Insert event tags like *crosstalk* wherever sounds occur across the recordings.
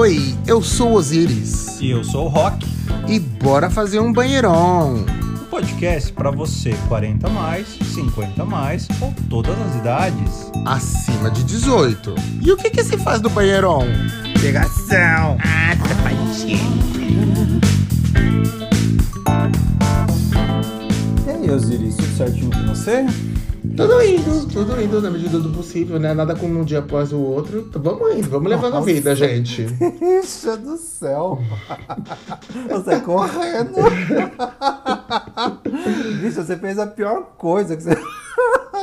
Oi, eu sou Osiris. E eu sou o Rock. E bora fazer um banheirão. Um podcast para você 40 mais, 50 mais ou todas as idades. Acima de 18. E o que que se faz do banheirão? Pegação. Ah, trapatinho. E aí, Osiris, tudo certinho com você? Tudo indo, tudo indo na medida do possível, né? Nada como um dia após o outro. Então, vamos indo, vamos levando a vida, gente. Bicha do céu! *laughs* Você correndo! *laughs* Bicha, você fez a pior coisa que você.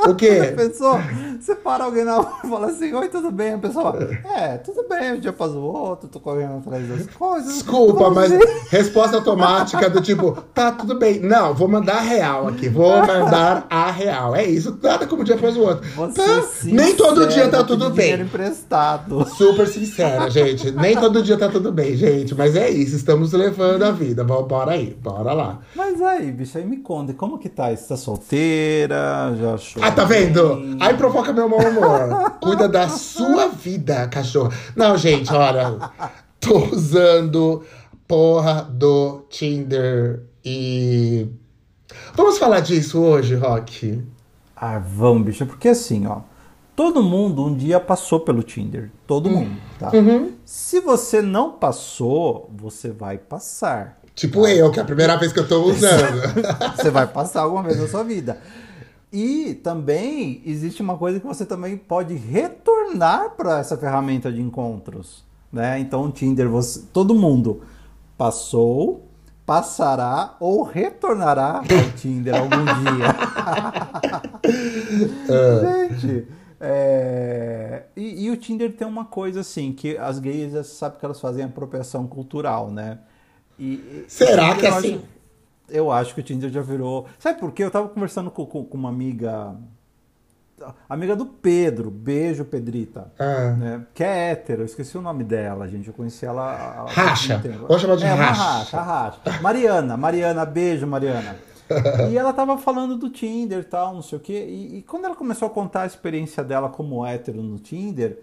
O quê? *laughs* Pensou? Você para alguém na rua e fala assim: Oi, tudo bem? A pessoa fala: É, tudo bem, um dia após o outro, tô correndo atrás das coisas. Desculpa, mas resposta automática do tipo, tá, tudo bem. Não, vou mandar a real aqui. Vou mandar a real. É isso, nada como um dia após o outro. Você Tá, sincero, nem todo dia tá tudo bem. emprestado. Super sincera, gente. Nem todo dia tá tudo bem, gente. Mas é isso, estamos levando a vida. Bora aí, bora lá. Mas aí, bicho, aí me conta, como que tá? Você tá solteira? Já achou? Ah, tá vendo? Aí provoca meu mau humor. Cuida da sua vida, cachorro. Não, gente, olha. Tô usando porra do Tinder e. Vamos falar disso hoje, Rock? Ah, vamos, bicho, porque assim, ó. Todo mundo um dia passou pelo Tinder. Todo mundo, tá? Uhum. Se você não passou, você vai passar. Tipo eu, que é a primeira vez que eu tô usando. *laughs* Você vai passar alguma vez na sua vida. E também existe uma coisa que você também pode retornar para essa ferramenta de encontros, né? Então o Tinder, você, todo mundo passou, passará ou retornará ao Tinder algum *laughs* dia. *laughs* Gente, é, e, e o Tinder tem uma coisa assim, que as gays já sabem que elas fazem apropriação cultural, né? E, Será que é assim? acho- eu acho que o Tinder já virou. Sabe por quê? Eu tava conversando com, com- com uma amiga. Amiga do Pedro, beijo Pedrita. Ah. né? Que é hétero, eu esqueci o nome dela, gente. Eu conheci ela há Racha. Vamos chamar de é, Racha. racha, racha. Mariana, Mariana, beijo, Mariana. e ela tava falando do Tinder e tal, não sei o quê. E, e quando ela começou a contar a experiência dela como hétero no Tinder,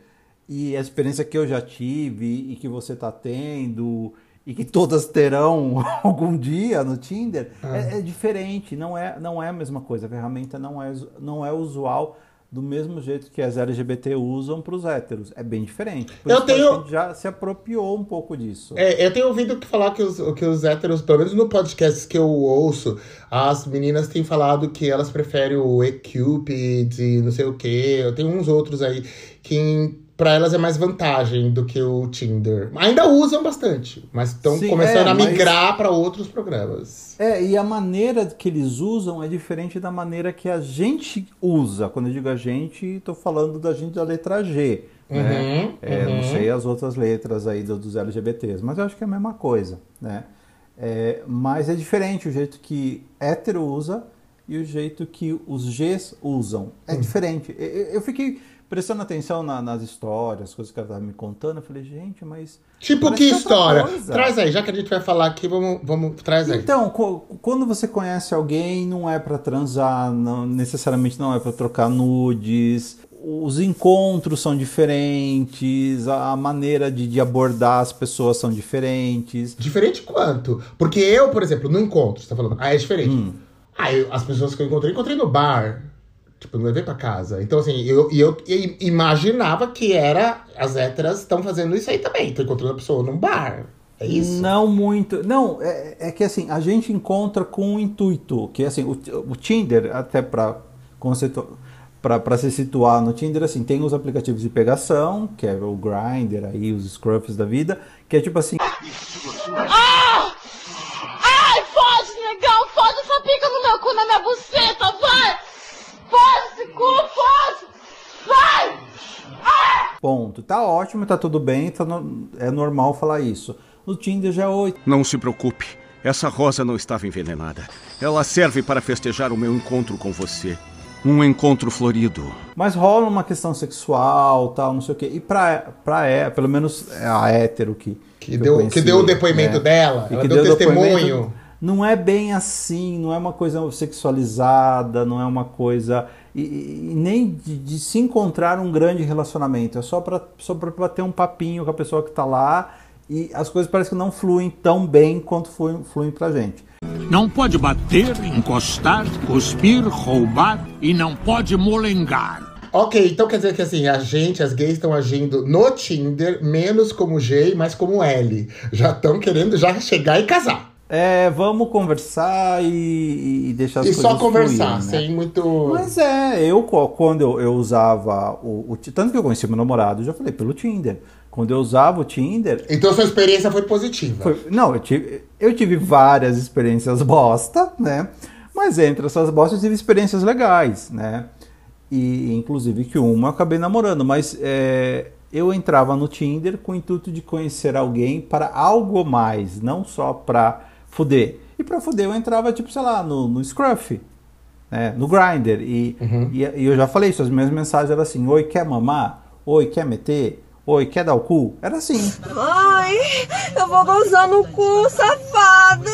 e a experiência que eu já tive e que você tá tendo, e que todas terão *laughs* algum dia no Tinder, é, é diferente, não é, não é a mesma coisa. A ferramenta não é, não é usual do mesmo jeito que as LGBT usam para os héteros. É bem diferente. Por Eu tenho- já se apropriou um pouco disso. É, eu tenho ouvido falar que os, que os héteros, pelo menos no podcast que eu ouço, as meninas têm falado que elas preferem o eCupid e não sei o quê. Eu tenho uns outros aí que pra elas é mais vantagem do que o Tinder. Ainda usam bastante, mas estão começando é, a mas- migrar pra outros programas. É, e a maneira que eles usam é diferente da maneira que a gente usa. Quando eu digo a gente, estou falando da gente da letra G. né? Uhum, É, Não uhum. sei as outras letras aí do- dos LGBTs, mas eu acho que é a mesma coisa. Né? É, mas é diferente o jeito que hétero usa e o jeito que os Gs usam. É diferente. Eu, eu- eu fiquei prestando atenção na- nas histórias, coisas que ela estava me contando. Eu falei, gente, mas. Tipo, que história? Traz aí, já que a gente vai falar aqui, vamos, vamos traz aí. Então, quando você conhece alguém, não é pra transar, não, necessariamente não é pra trocar nudes. Os encontros são diferentes, a a maneira de, de abordar as pessoas são diferentes. Diferente quanto? Porque eu, por exemplo, no encontro, você tá falando, ah, é diferente. Hum. Ah, eu- as pessoas que eu encontrei, encontrei no bar. Tipo, não levei pra casa. Então, assim, eu, e eu, i- imaginava que era. As héteras estão fazendo isso aí também. Tô encontrando a pessoa num bar. É isso? Não muito. Não, é, é que assim, a gente encontra com um intuito, que assim, o, o Tinder, até pra, conceitu- pra, pra se situar no Tinder, assim, tem os aplicativos de pegação, que é o Grindr, aí, os Scruffs da vida, que é tipo assim. Ah! Ai, fode, negão! Fode essa pica no meu cu, na minha buceta, vai! Fode esse cu, fode! Vai! Ponto. Tá ótimo, tá tudo bem, tá no- é normal falar isso. No Tinder já é oi. Não se preocupe. Essa rosa não estava envenenada. Ela serve para festejar o meu encontro com você. Um encontro florido. Mas rola uma questão sexual, tal, não sei o quê. E pra, pra é, pelo menos é a hétero que. Que eu deu, conheci, que deu o depoimento né? dela. E Ela que deu deu testemunho. Não é bem assim, não é uma coisa sexualizada, não é uma coisa. E, e nem de, de se encontrar um grande relacionamento. É só para só pra bater um papinho com a pessoa que está lá e as coisas parecem que não fluem tão bem quanto fluem, fluem pra gente. Não pode bater, encostar, cuspir, roubar e não pode molengar. Ok, então quer dizer que assim, a gente, as gays estão agindo no Tinder menos como G e mais como L. Já estão querendo já chegar e casar. É, vamos conversar e, e deixar as E coisas só conversar, fluírem, né? sem muito. Mas é, eu quando eu, eu usava o, o Tanto que eu conheci meu namorado, eu já falei, pelo Tinder. Quando eu usava o Tinder. Então sua experiência foi positiva. foi- não, eu tive, eu tive várias experiências bosta, né? Mas entre essas bostas eu tive experiências legais, né? E inclusive que uma eu acabei namorando, mas é, eu entrava no Tinder com o intuito de conhecer alguém para algo mais, não só para fuder. E para fuder eu entrava, tipo, sei lá, no, no Scruff, né? no Grindr. E, e, e eu já falei isso, as minhas mensagens eram assim: Oi, quer mamar? Oi, quer meter? Oi, quer dar o cu? Era assim. Ai, eu vou gozar no cu, safado!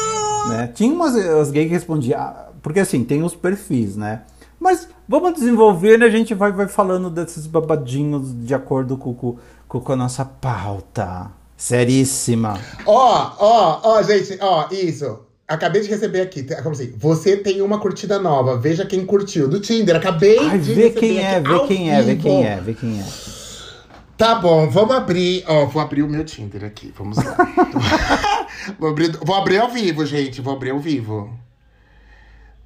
né? Tinha umas as gays que respondiam, ah, porque assim, tem os perfis, né? Mas vamos desenvolvendo e a gente vai, vai falando desses babadinhos de acordo com, com- com a nossa pauta. Seríssima. Ó, ó, ó, gente, ó, isso. Acabei de receber aqui. Como assim? Você tem uma curtida nova. Veja quem curtiu. Do Tinder. Acabei Ai, de vê receber quem é, vê quem é, vê quem é, vê quem é. Tá bom, vamos abrir. Ó, vou abrir o meu Tinder aqui. Vamos lá. *laughs* vou, abrir, vou abrir ao vivo, gente. Vou abrir ao vivo.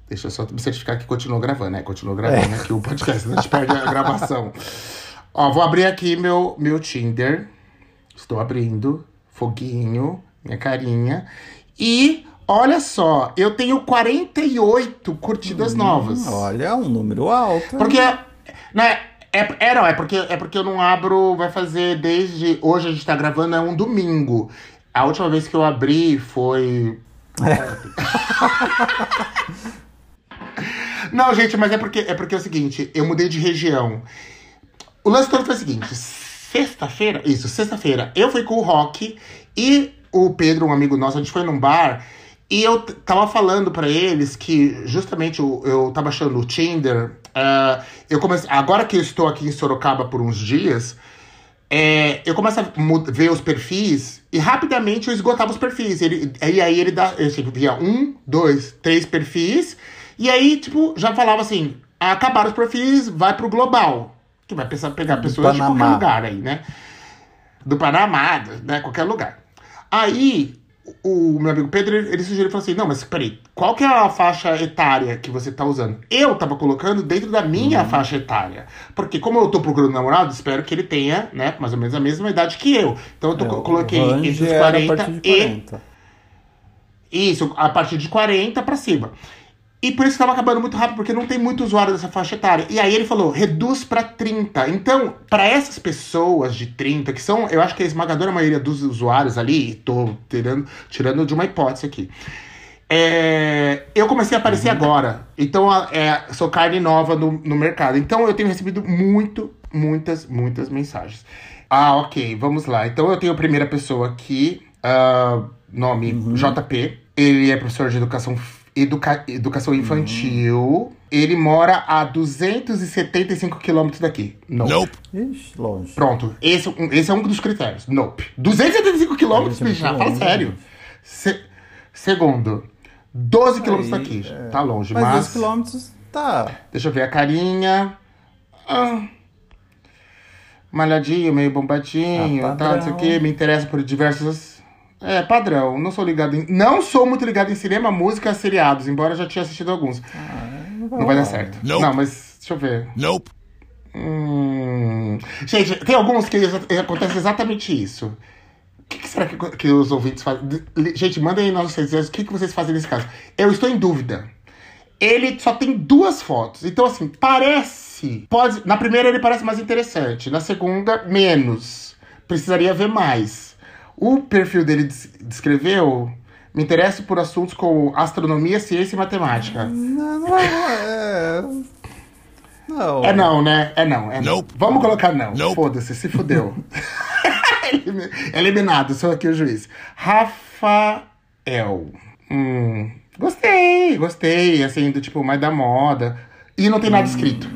Deixa eu só me certificar que continuou gravando, né? Continuou gravando aqui o podcast, a gente perde a gravação. Ó, vou abrir aqui meu, meu Tinder. Estou abrindo. Foguinho, minha carinha. E olha só, eu tenho 48 curtidas novas. Olha, um número alto. Porque. Né, é, é, não, é porque, é porque eu não abro. Vai fazer desde. Hoje a gente tá gravando, é um domingo. A última vez que eu abri foi. *laughs* não, gente, mas é porque, é porque é o seguinte: eu mudei de região. O lance todo foi o seguinte: sexta-feira, isso, sexta-feira, eu fui com o Rock e o Pedro, um amigo nosso, a gente foi num bar e eu tava falando pra eles que justamente eu, eu tava achando o Tinder. ah, eu comecei, agora que eu estou aqui em Sorocaba por uns dias, é, eu começo a ver os perfis e rapidamente eu esgotava os perfis. Ele, e aí ele dá. Eu tipo, via um, dois, três perfis. E aí, tipo, já falava assim: acabaram os perfis, vai pro global. Que vai pensar, pegar pessoas de qualquer lugar aí, né? Do Panamá, né? Qualquer lugar. Aí, o, meu amigo Pedro, ele, sugeriu, falou assim, não, mas peraí, qual que é a faixa etária que você tá usando? Eu tava colocando dentro da minha Uhum. faixa etária. Porque como eu tô procurando namorado, espero que ele tenha, né, mais ou menos a mesma idade que eu. Então eu tô- É, o coloquei entre os era a 40 partir de e 40. isso, a partir de 40 pra cima. E por isso que tava acabando muito rápido, porque não tem muito usuário dessa faixa etária. E aí ele falou, reduz pra 30. Então, pra essas pessoas de 30, que são, eu acho que a esmagadora maioria dos usuários ali, e tô tirando, tirando de uma hipótese aqui. É, eu comecei a aparecer agora. Então, é, sou carne nova no, no mercado. Então, eu tenho recebido muito, muitas, muitas mensagens. Ah, ok, vamos lá. Então, eu tenho a primeira pessoa aqui, ah, nome JP. Ele é professor de educação, educa, educação infantil. Ele mora a 275 quilômetros daqui. Nope. Nope. Ixi, longe. Pronto, esse, esse é um dos critérios. Nope. 275 quilômetros, é bicho, fala sério. Se- segundo, 12 quilômetros daqui. é. Tá longe, Mas mas. 2 quilômetros tá. Deixa eu ver a carinha. Ah. Malhadinho, meio bombadinho, Ah, tá, não sei o que. Me interessa por diversos. É, padrão. Não sou ligado em. Não sou muito ligado em cinema, música, seriados, embora eu já tinha assistido alguns. não vai dar certo. Nope. Não, mas deixa eu ver. Nope. Hum. Gente, tem alguns que acontece exatamente isso. O que, que será que, que os ouvintes fazem? Gente, mandem aí nas redes o que, que vocês fazem nesse caso. Eu estou em dúvida. Ele só tem duas fotos. Então, assim, parece. Pode, na primeira ele parece mais interessante. Na segunda, menos. Precisaria ver mais. O perfil dele des- descreveu. Me interesso por assuntos como astronomia, ciência e matemática. Não, não é. Não. É não, né? É não, é não. Nope. Vamos colocar não. Nope. Foda-se, se fudeu. *laughs* Elimi- Eliminado, sou aqui o juiz. Rafael. Hum, gostei, gostei, assim, do tipo, mais da moda. E não tem nada escrito.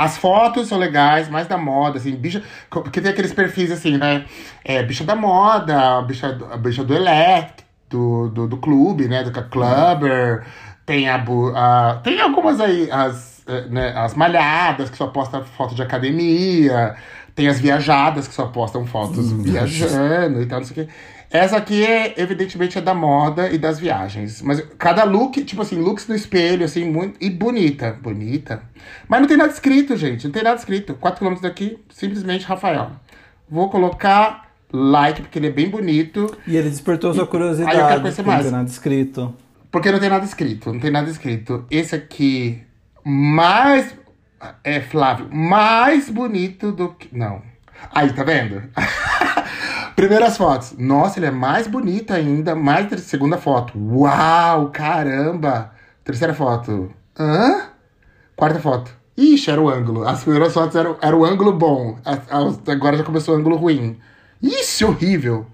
As fotos são legais, mais da moda, assim, bicha. Porque tem aqueles perfis assim, né? É, bicha da moda, bicha, bicha do Elect, do, do, do clube, né? Do Clubber. Tem a, a. Tem algumas aí, as, eh, né, as malhadas, que só postam foto de academia. Tem as viajadas, que só postam fotos viajando e tal, não sei o quê. Essa aqui, é, evidentemente, é da moda e das viagens. Mas cada look, tipo assim, looks no espelho, assim, muito. E bonita. Bonita. Mas não tem nada escrito, gente. Não tem nada escrito. 4km daqui, simplesmente Rafael. Vou colocar like, porque ele é bem bonito. E ele despertou sua curiosidade. Aí eu quero conhecer porque não mais. tem nada escrito. Porque não tem nada escrito. Não tem nada escrito. Esse aqui, mais. É, Flávio, mais bonito do que. Não. Aí, tá vendo? *laughs* Primeiras fotos. Nossa, ele é mais bonito ainda. Mais segunda foto. Uau, caramba. Terceira foto. Hã? Quarta foto. Ixi, era o ângulo. As primeiras fotos eram, era o ângulo bom. Agora já começou o ângulo ruim. Ixi, horrível.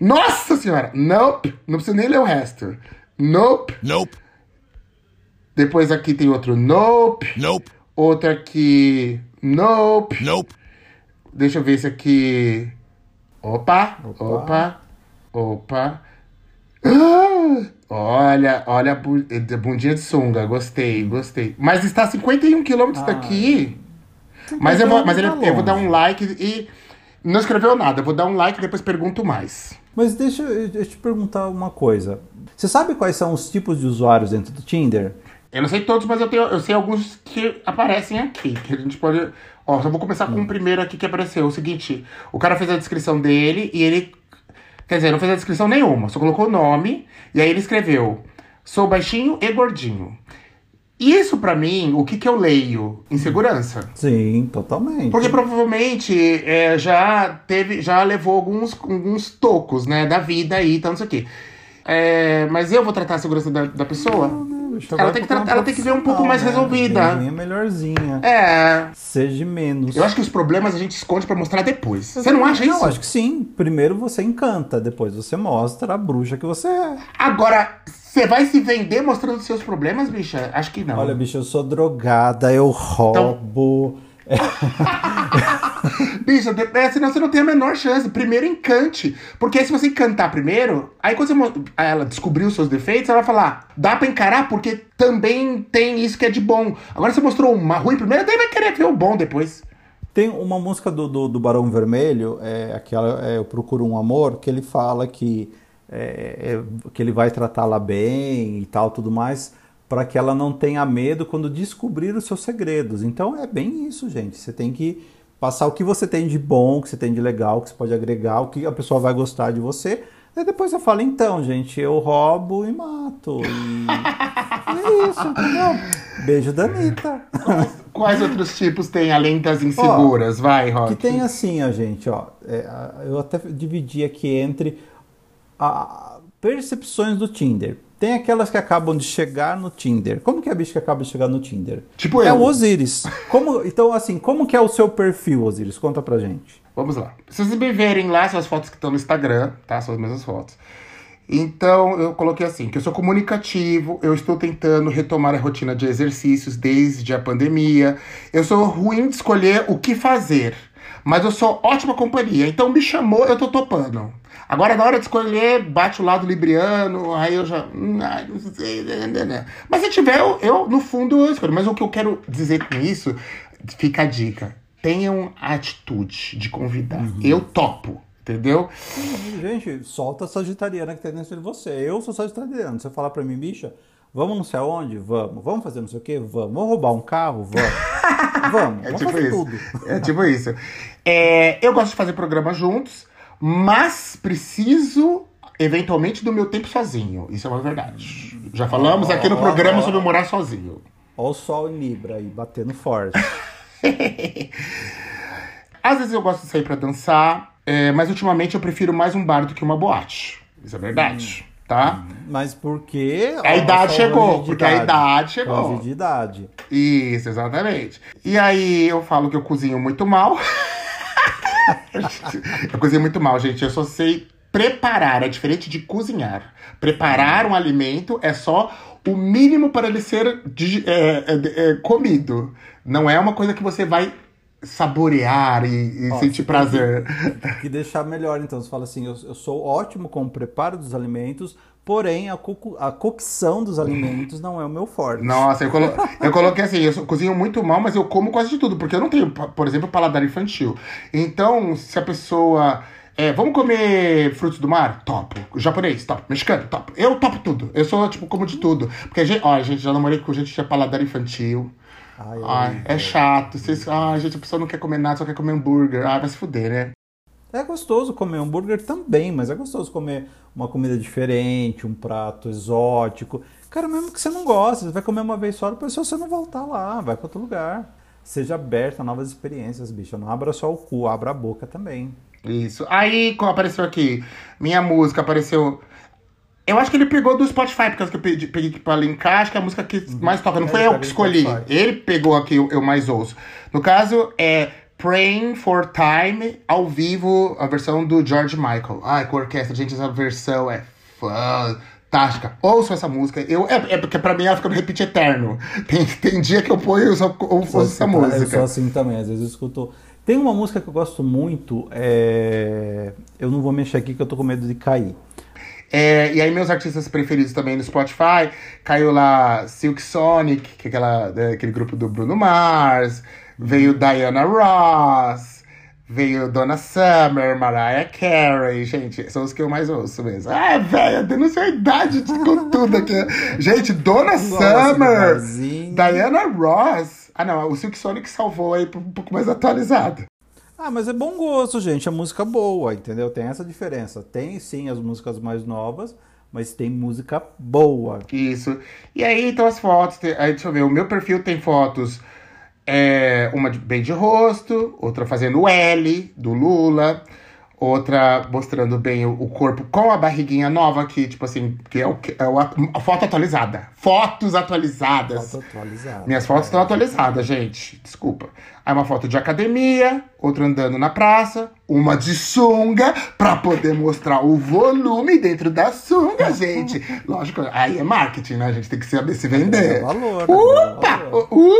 Nossa senhora. Nope. Não preciso nem ler o resto. Nope. Nope. Depois aqui tem outro nope. Nope. Outro aqui. Nope. Nope. Deixa eu ver esse aqui. Opa, opa, opa. Ah, *gasps* olha, olha a bu- a bundinha de sunga. Gostei, gostei. Mas está a 51 quilômetros daqui. Mas, eu vou, mas ele- tá eu vou dar um like e. Não escreveu nada. Eu vou dar um like e depois pergunto mais. Mas deixa eu eu te perguntar uma coisa. Você sabe quais são os tipos de usuários dentro do Tinder? Eu não sei todos, mas eu, tenho, eu sei alguns que aparecem aqui. Que a gente pode. Ó, só vou começar com o primeiro aqui que apareceu. O seguinte: o cara fez a descrição dele e ele. Quer dizer, não fez a descrição nenhuma, só colocou o nome e aí ele escreveu: Sou baixinho e gordinho. Isso pra mim, o que que eu leio? Insegurança. Sim, totalmente. Porque provavelmente é, já teve, já levou alguns, alguns tocos, né, da vida aí, então não sei o quê. É, mas eu vou tratar a segurança da, da pessoa? Deixa eu ela tem que tratar- ela tem que ver um pouco mais profissional, resolvida. Né? melhorzinha. É. Seja menos. Eu acho que os problemas a gente esconde pra mostrar depois. Você não acha isso? Não, acho que sim. Primeiro você encanta, depois você mostra a bruxa que você é. Agora, você vai se vender mostrando seus problemas, bicha? Acho que não. Olha, bicho, eu sou drogada, eu roubo. *laughs* *laughs* Bicha, é, senão você não tem a menor chance. Primeiro encante. Porque se você encantar primeiro, aí quando você ela descobrir os seus defeitos, ela vai falar, dá pra encarar porque também tem isso que é de bom. Agora você mostrou uma ruim primeiro, daí vai querer ver o bom depois. Tem uma música do, do, do Barão Vermelho, é, aquela é, Eu Procuro um Amor, que ele fala que, é, é, que ele vai tratá-la bem e tal, tudo mais, para que ela não tenha medo quando descobrir os seus segredos. Então é bem isso, gente. Você tem que passar o que você tem de bom, o que você tem de legal, o que você pode agregar, o que a pessoa vai gostar de você. Aí depois você fala, então, gente, eu roubo e mato. E *laughs* é isso, entendeu? Beijo da Anitta. Quais outros tipos tem além das inseguras? vai, Rock. Que tem assim, ó, gente, ó. é, eu até dividi aqui entre a, percepções do Tinder. Tem aquelas que acabam de chegar no Tinder. Como que é a bicha que acaba de chegar no Tinder? Tipo é eu. o Osiris. Como, então, assim, como que é o seu perfil, Osiris? Conta pra gente. Vamos lá. Se vocês me verem lá, são as fotos que estão no Instagram, tá? São as mesmas fotos. Então, eu coloquei assim, que eu sou comunicativo, eu estou tentando retomar a rotina de exercícios desde a pandemia. Eu sou ruim de escolher o que fazer, mas eu sou ótima companhia. Então, me chamou, eu tô topando. Agora, na hora de escolher, bate o lado libriano, aí eu já... hum, ai, não sei, né, né, né. Mas se tiver, eu, eu, no fundo, eu escolho. Mas o que eu quero dizer com isso, fica a dica. Tenham a atitude de convidar. Eu topo, entendeu? Gente, solta a sagitariana que tem dentro de você. Eu sou sagitariano. Você falar pra mim, bicha, vamos não sei aonde? Vamos. Vamos fazer não sei o quê? Vamos. Vamos roubar um carro? Vamos. *laughs* Vamos. É Vamos tipo fazer isso. tudo. É tipo isso. É, eu gosto de fazer programa juntos, mas preciso, eventualmente, do meu tempo sozinho. Isso é uma verdade. Já falamos aqui no programa sobre morar sozinho. Olha o sol em Libra aí, batendo forte. *laughs* Às vezes eu gosto de sair pra dançar, é, mas ultimamente eu prefiro mais um bar do que uma boate. Isso é verdade, tá? Mas porque. A idade chegou, porque a idade chegou. De idade. Isso, exatamente. E aí eu falo que eu cozinho muito mal. *laughs* eu cozinho muito mal, gente. Eu só sei preparar, é diferente de cozinhar. Preparar um alimento é só o mínimo para ele ser é, é, é, comido. Não é uma coisa que você vai saborear e, e Ó, sentir prazer. Que deixar melhor, então. Você fala assim, eu, eu sou ótimo com o preparo dos alimentos, porém a, coco- a cocção dos alimentos não é o meu forte. Nossa, eu, colo... eu coloquei assim, eu cozinho muito mal, mas eu como quase de tudo, porque eu não tenho, por exemplo, paladar infantil. Então, se a pessoa. É, vamos comer frutos do mar? Topo. Japonês, top. Mexicano, top. Eu topo tudo. Eu sou, tipo, como de tudo. Porque, gente, ó, gente, já namorei com gente que tinha paladar infantil. Ai, Ai, é chato. Vocês, ai, gente, a pessoa não quer comer nada, só quer comer hambúrguer. Ai, vai se fuder, né? É gostoso comer hambúrguer também, mas é gostoso comer uma comida diferente, um prato exótico. Cara, mesmo que você não gosta, você vai comer uma vez só, depois se você não voltar lá, vai para outro lugar. Seja aberto a novas experiências, bicho. Não abra só o cu, abra a boca também. Isso. Aí, qual apareceu aqui? Minha música apareceu. Eu acho que ele pegou do Spotify, porque eu pedi- peguei pra linkar, acho que é a música que mais toca. Não É, foi ele eu que escolhi. Spotify. Ele pegou aqui, eu, eu mais ouço. No caso, é Praying for Time, ao vivo, a versão do George Michael. Ai, com orquestra, gente, essa versão é fantástica. Ouçam essa música. Eu, é, é porque pra mim ela fica no repeat eterno. *laughs* Tem, tem dia que eu ponho e só ouço essa Eu sou música. assim também, às vezes eu escuto. Tem uma música que eu gosto muito, é... eu não vou mexer aqui que eu tô com medo de cair. É, e aí meus artistas preferidos também no Spotify, caiu lá Silk Sonic, que é aquela, é, aquele grupo do Bruno Mars, veio Diana Ross, veio Donna Summer, Mariah Carey, gente, são os que eu mais ouço mesmo. Ah, velho, denunciou a idade de- *laughs* tudo aqui. Gente, Donna de Summer. Diana Ross. Ah não, o Silk Sonic salvou aí um pouco mais atualizado. Ah, mas é bom gosto, gente. É música boa, entendeu? Tem essa diferença. Tem sim as músicas mais novas, mas tem música boa. Isso. E aí, então, as fotos. Aí, deixa eu ver. O meu perfil tem fotos. é, uma de- bem de rosto, outra fazendo L do Lula, outra mostrando bem o, corpo com a barriguinha nova, que, tipo assim, que é, o, é o a, foto atualizada. Fotos atualizadas. Foto atualizada. Minhas fotos estão atualizadas, gente. Desculpa. Aí uma foto de academia, outra andando na praça, uma de sunga, pra poder mostrar o volume dentro da sunga, *laughs* gente. Lógico, aí é marketing, né? A gente tem que saber se vender. É valor, Opa! é valor. Uh,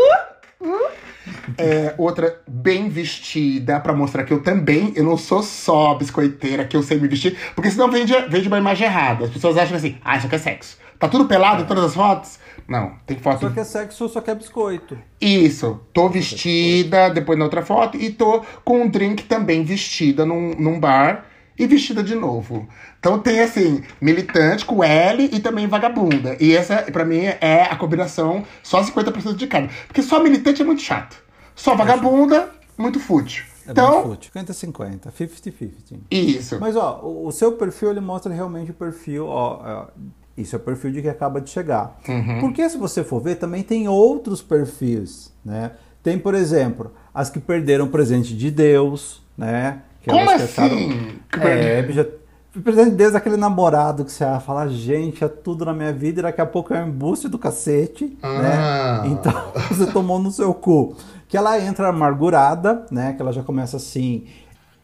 uh. É, outra bem vestida, pra mostrar que eu também, eu não sou só biscoiteira, que eu sei me vestir, porque senão vende, vende uma imagem errada. As pessoas acham assim, ah, isso aqui é sexo. Tá tudo pelado em todas as fotos? Não, tem foto Só que é sexo, só que é biscoito. isso, tô vestida, depois na outra foto, e tô com um drink também vestida num, num bar e vestida de novo. Então tem assim, militante com L e também vagabunda. E essa, pra mim, é a combinação só 50% de cada. Porque só militante é muito chato. Só vagabunda, muito fútil. É então, fútil. 50-50, 50-50. isso. Mas ó, o, seu perfil ele mostra realmente o perfil, ó, ó, isso é o perfil de que acaba de chegar. Uhum. Porque se você for ver, também tem outros perfis, né? Tem, por exemplo, as que perderam o presente de Deus, né? Que Como elas que assim? Que É, já... presente de Deus é aquele namorado que você fala, gente, é tudo na minha vida e daqui a pouco é um embuste do cacete, Ah. né? Então *laughs* você tomou no seu cu. Que ela entra amargurada, né? Que ela já começa assim,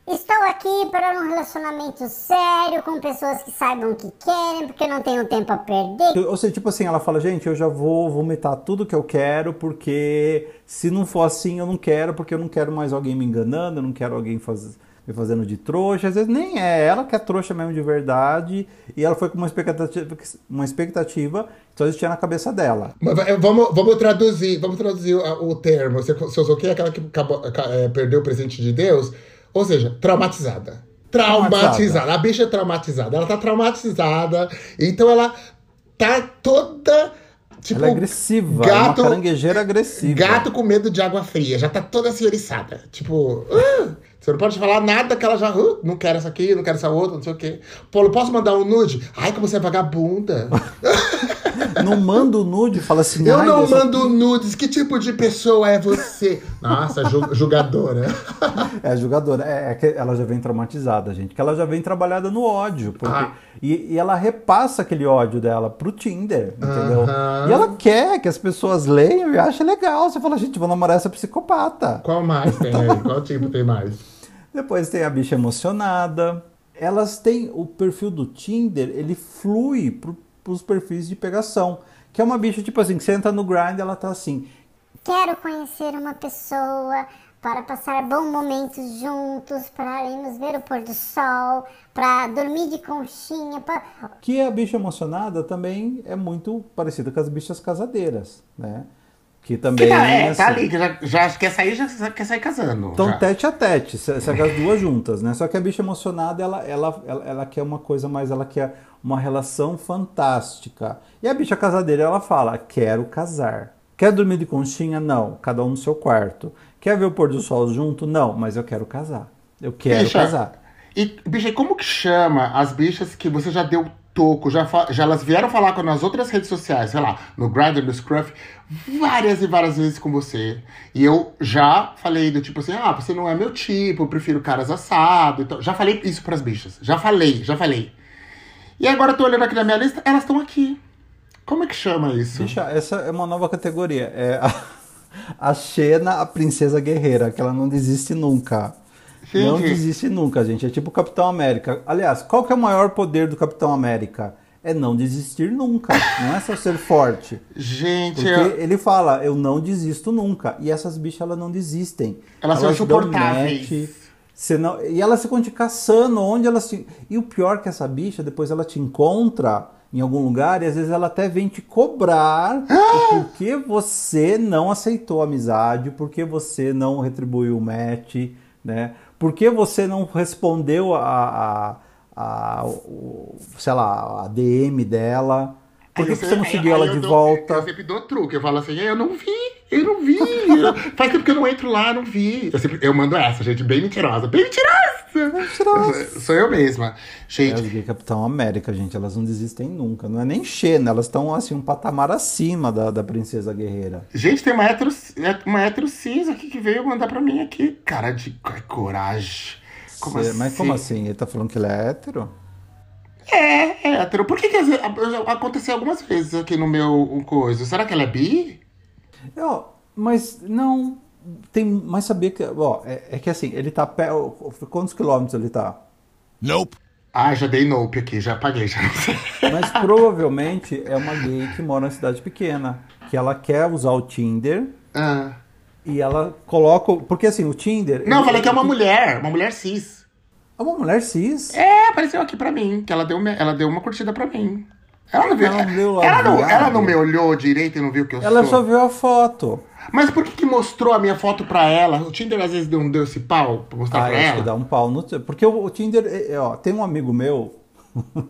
Estou aqui para um relacionamento sério com pessoas que saibam o que querem, porque não tenho tempo a perder. Ou seja, tipo assim, ela fala, gente, eu já vou vomitar tudo que eu quero, porque se não for assim, eu não quero, porque eu não quero mais alguém me enganando, eu não quero alguém faz... me fazendo de trouxa. Às vezes nem é ela que é trouxa mesmo de verdade, e ela foi com uma expectativa, uma expectativa que só existia na cabeça dela. Mas Vamos, vamos traduzir, vamos traduzir o, termo. Você, você usou o quê? Aquela que acabou- ca- é, perdeu o presente de Deus? Ou seja, traumatizada. Traumatizada. Traumatizada. A bicha é traumatizada. Ela tá traumatizada. Então ela tá toda. Tipo, ela é agressiva, é uma caranguejeira agressiva. Gato com medo de água fria. Já tá toda assim eriçada. Tipo, "Ah, você não pode falar nada que ela já. "Ah, não quero essa aqui, não quero essa outra, não sei o quê. Paulo, posso mandar um nude? Ai, que você é vagabunda. *laughs* Não manda o nude, fala assim, Eu "Ai, não mando nudes. Que tipo de pessoa é você? Nossa, ju- julgadora. É, jogadora. É, é que ela já vem traumatizada, gente. Que ela já vem trabalhada no ódio. porque- Ah. e, e ela repassa aquele ódio dela pro Tinder, entendeu? E ela quer que as pessoas leiam e achem legal. Você fala, gente, vou namorar essa psicopata. Qual mais tem aí? Qual tipo tem mais? Depois tem a bicha emocionada. elas têm o perfil do Tinder, ele flui pro, pros perfis de pegação. Que é uma bicha, tipo assim, que entra no grind, ela tá assim. Quero conhecer uma pessoa para passar bons momentos juntos, para irmos ver o pôr do sol, para dormir de conchinha. Pra... Que a bicha emocionada também é muito parecida com as bichas casadeiras, né? Que também Que tá, é, assim, tá ali, que já, já quer sair, já quer sair casando. Então, já. tete a tete, se- segue as duas juntas, né? Só que a bicha emocionada, ela, ela, ela, ela quer uma coisa mais, ela quer uma relação fantástica. E a bicha casadeira, ela fala, quero casar. Quer dormir de conchinha? Não, cada um no seu quarto. Quer ver o pôr do sol junto? Não, mas eu quero casar. Eu quero Bicha, casar. E, bicha, como que chama as bichas que você já deu toco, já, já elas vieram falar com nas outras redes sociais, sei lá, no Grindr, no Scruff, várias e várias vezes com você. E eu já falei do tipo assim, ah, você não é meu tipo, eu prefiro caras assado. Então, já falei isso pras bichas. Já falei, já falei. E agora eu tô olhando aqui na minha lista, elas estão aqui. Como é que chama isso? Bicha, essa é uma nova categoria. É a, *laughs* a Xena, a princesa guerreira, que ela não desiste nunca. Não desiste nunca, gente. É tipo o Capitão América. Aliás, qual que é o maior poder do Capitão América? É não desistir nunca. Não é só ser forte. Gente, Porque eu- ele fala, eu não desisto nunca. E essas bichas, elas não desistem. Elas são insuportáveis. match, você não- E elas ficam te caçando onde elas te... E o pior é que essa bicha, depois ela te encontra em algum lugar e às vezes ela até vem te cobrar *gasps* o porquê você não aceitou a amizade, porque você não retribuiu o match, né? Por que você não respondeu a, a, a- o- sei lá, a DM dela? Por que Aí você não seguiu ela de dou- volta? Eu sempre dou truque. Eu falo assim, eu não vi, eu não vi. Eu- *laughs* Faz tempo que eu não entro lá, não vi. Eu, sempre, eu mando essa, gente, bem mentirosa. Bem mentirosa! Mentirosa. Sou eu mesma. É, Gente, as gay Capitão América, gente, elas não desistem nunca. Não é nem Xena, elas estão assim um patamar acima da, da princesa guerreira. gente, tem uma hétero, uma hétero cis aqui que veio mandar pra mim aqui. Cara de ai, coragem. Como Cê- assim? Mas como assim? Ele tá falando que ele é hétero? Hétero. Por que, que aconteceu algumas vezes aqui no meu coisa? Será que ela é bi? Eu, mas não. Tem, mas sabia que. Ó, é, é que assim, ele tá. Pé, quantos quilômetros ele tá? Nope. Ah, já dei nope aqui, já apaguei, já não sei. Mas provavelmente é uma gay que mora em cidade pequena. Que ela quer usar o Tinder Ah. e ela coloca. Porque assim, o Tinder. Não, eu ele- falei que é uma mulher, uma mulher cis. É uma mulher cis. É, apareceu aqui pra mim, que ela deu, ela deu uma curtida pra mim. Ela não viu. Ela não deu lá ela, não, ela não me olhou direito e não viu que eu Ela sou. só viu a foto. Mas por que, que mostrou a minha foto pra ela? O Tinder às vezes não deu esse pau pra mostrar Ah, pra acho ela? que dá um pau no. Porque o, o Tinder, é, ó, tem um amigo meu. *laughs*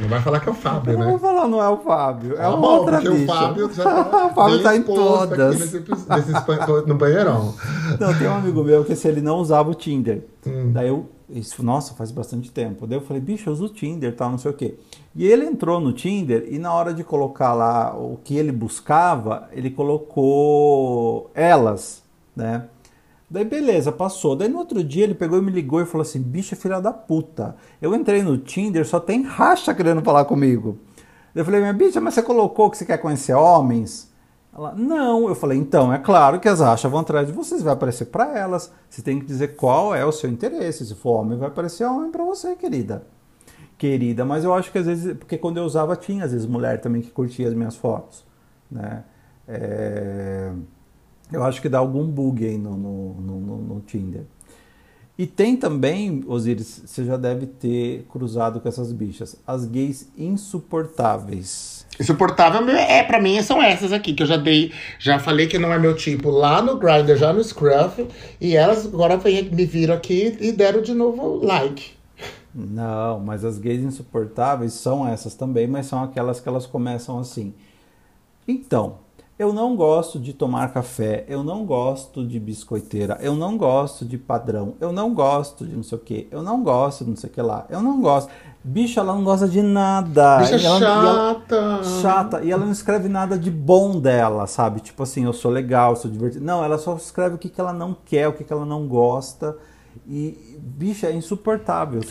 Não vai falar que é o Fábio, Eu não vou falar, não é o Fábio. É uma bom, outra porque o bicha. Fábio já *laughs* tá, o Fábio tá em todas. nesse nesse no banheirão. Não, tem um amigo meu que se ele não usava o Tinder. Hum. Daí eu. Isso, nossa, faz bastante tempo. Daí eu falei, bicho, eu uso o Tinder, tal, não sei o quê. E ele entrou no Tinder e na hora de colocar lá o que ele buscava, ele colocou elas, né? Daí beleza, passou. Daí no outro dia ele pegou e me ligou e falou assim: bicha filha da puta. Eu entrei no Tinder, só tem racha querendo falar comigo. Eu falei, minha bicha, mas você colocou que você quer conhecer homens? Ela, não. Eu falei, então, é claro que as rachas vão atrás de vocês, vai aparecer pra elas. Você tem que dizer qual é o seu interesse. Se for homem, vai aparecer homem pra você, querida. Querida, mas eu acho que às vezes, porque quando eu usava, tinha às vezes mulher também que curtia as minhas fotos, né? É, Eu acho que dá algum bug aí no, no, no, no- Tinder. E tem também, Osiris, você já deve ter cruzado com essas bichas, as gays insuportáveis. Insuportável é, pra mim, são essas aqui, que eu já dei, já falei que não é meu tipo lá no Grindr, já no Scruff, e elas agora vem- me viram aqui e deram de novo like. Não, mas as gays insuportáveis são essas também, mas são aquelas que elas começam assim. Então, eu não gosto de tomar café, eu não gosto de biscoiteira, eu não gosto de padrão, eu não gosto de não sei o que, eu não gosto de não sei o que lá, eu não gosto. Bicha, ela não gosta de nada. Bicha ela- e ela- chata. chata. E ela não escreve nada de bom dela, sabe? Tipo assim, eu sou legal, eu sou divertido. Não, ela só escreve o que, que ela não quer, o que, que ela não gosta. E, bicha, é insuportável.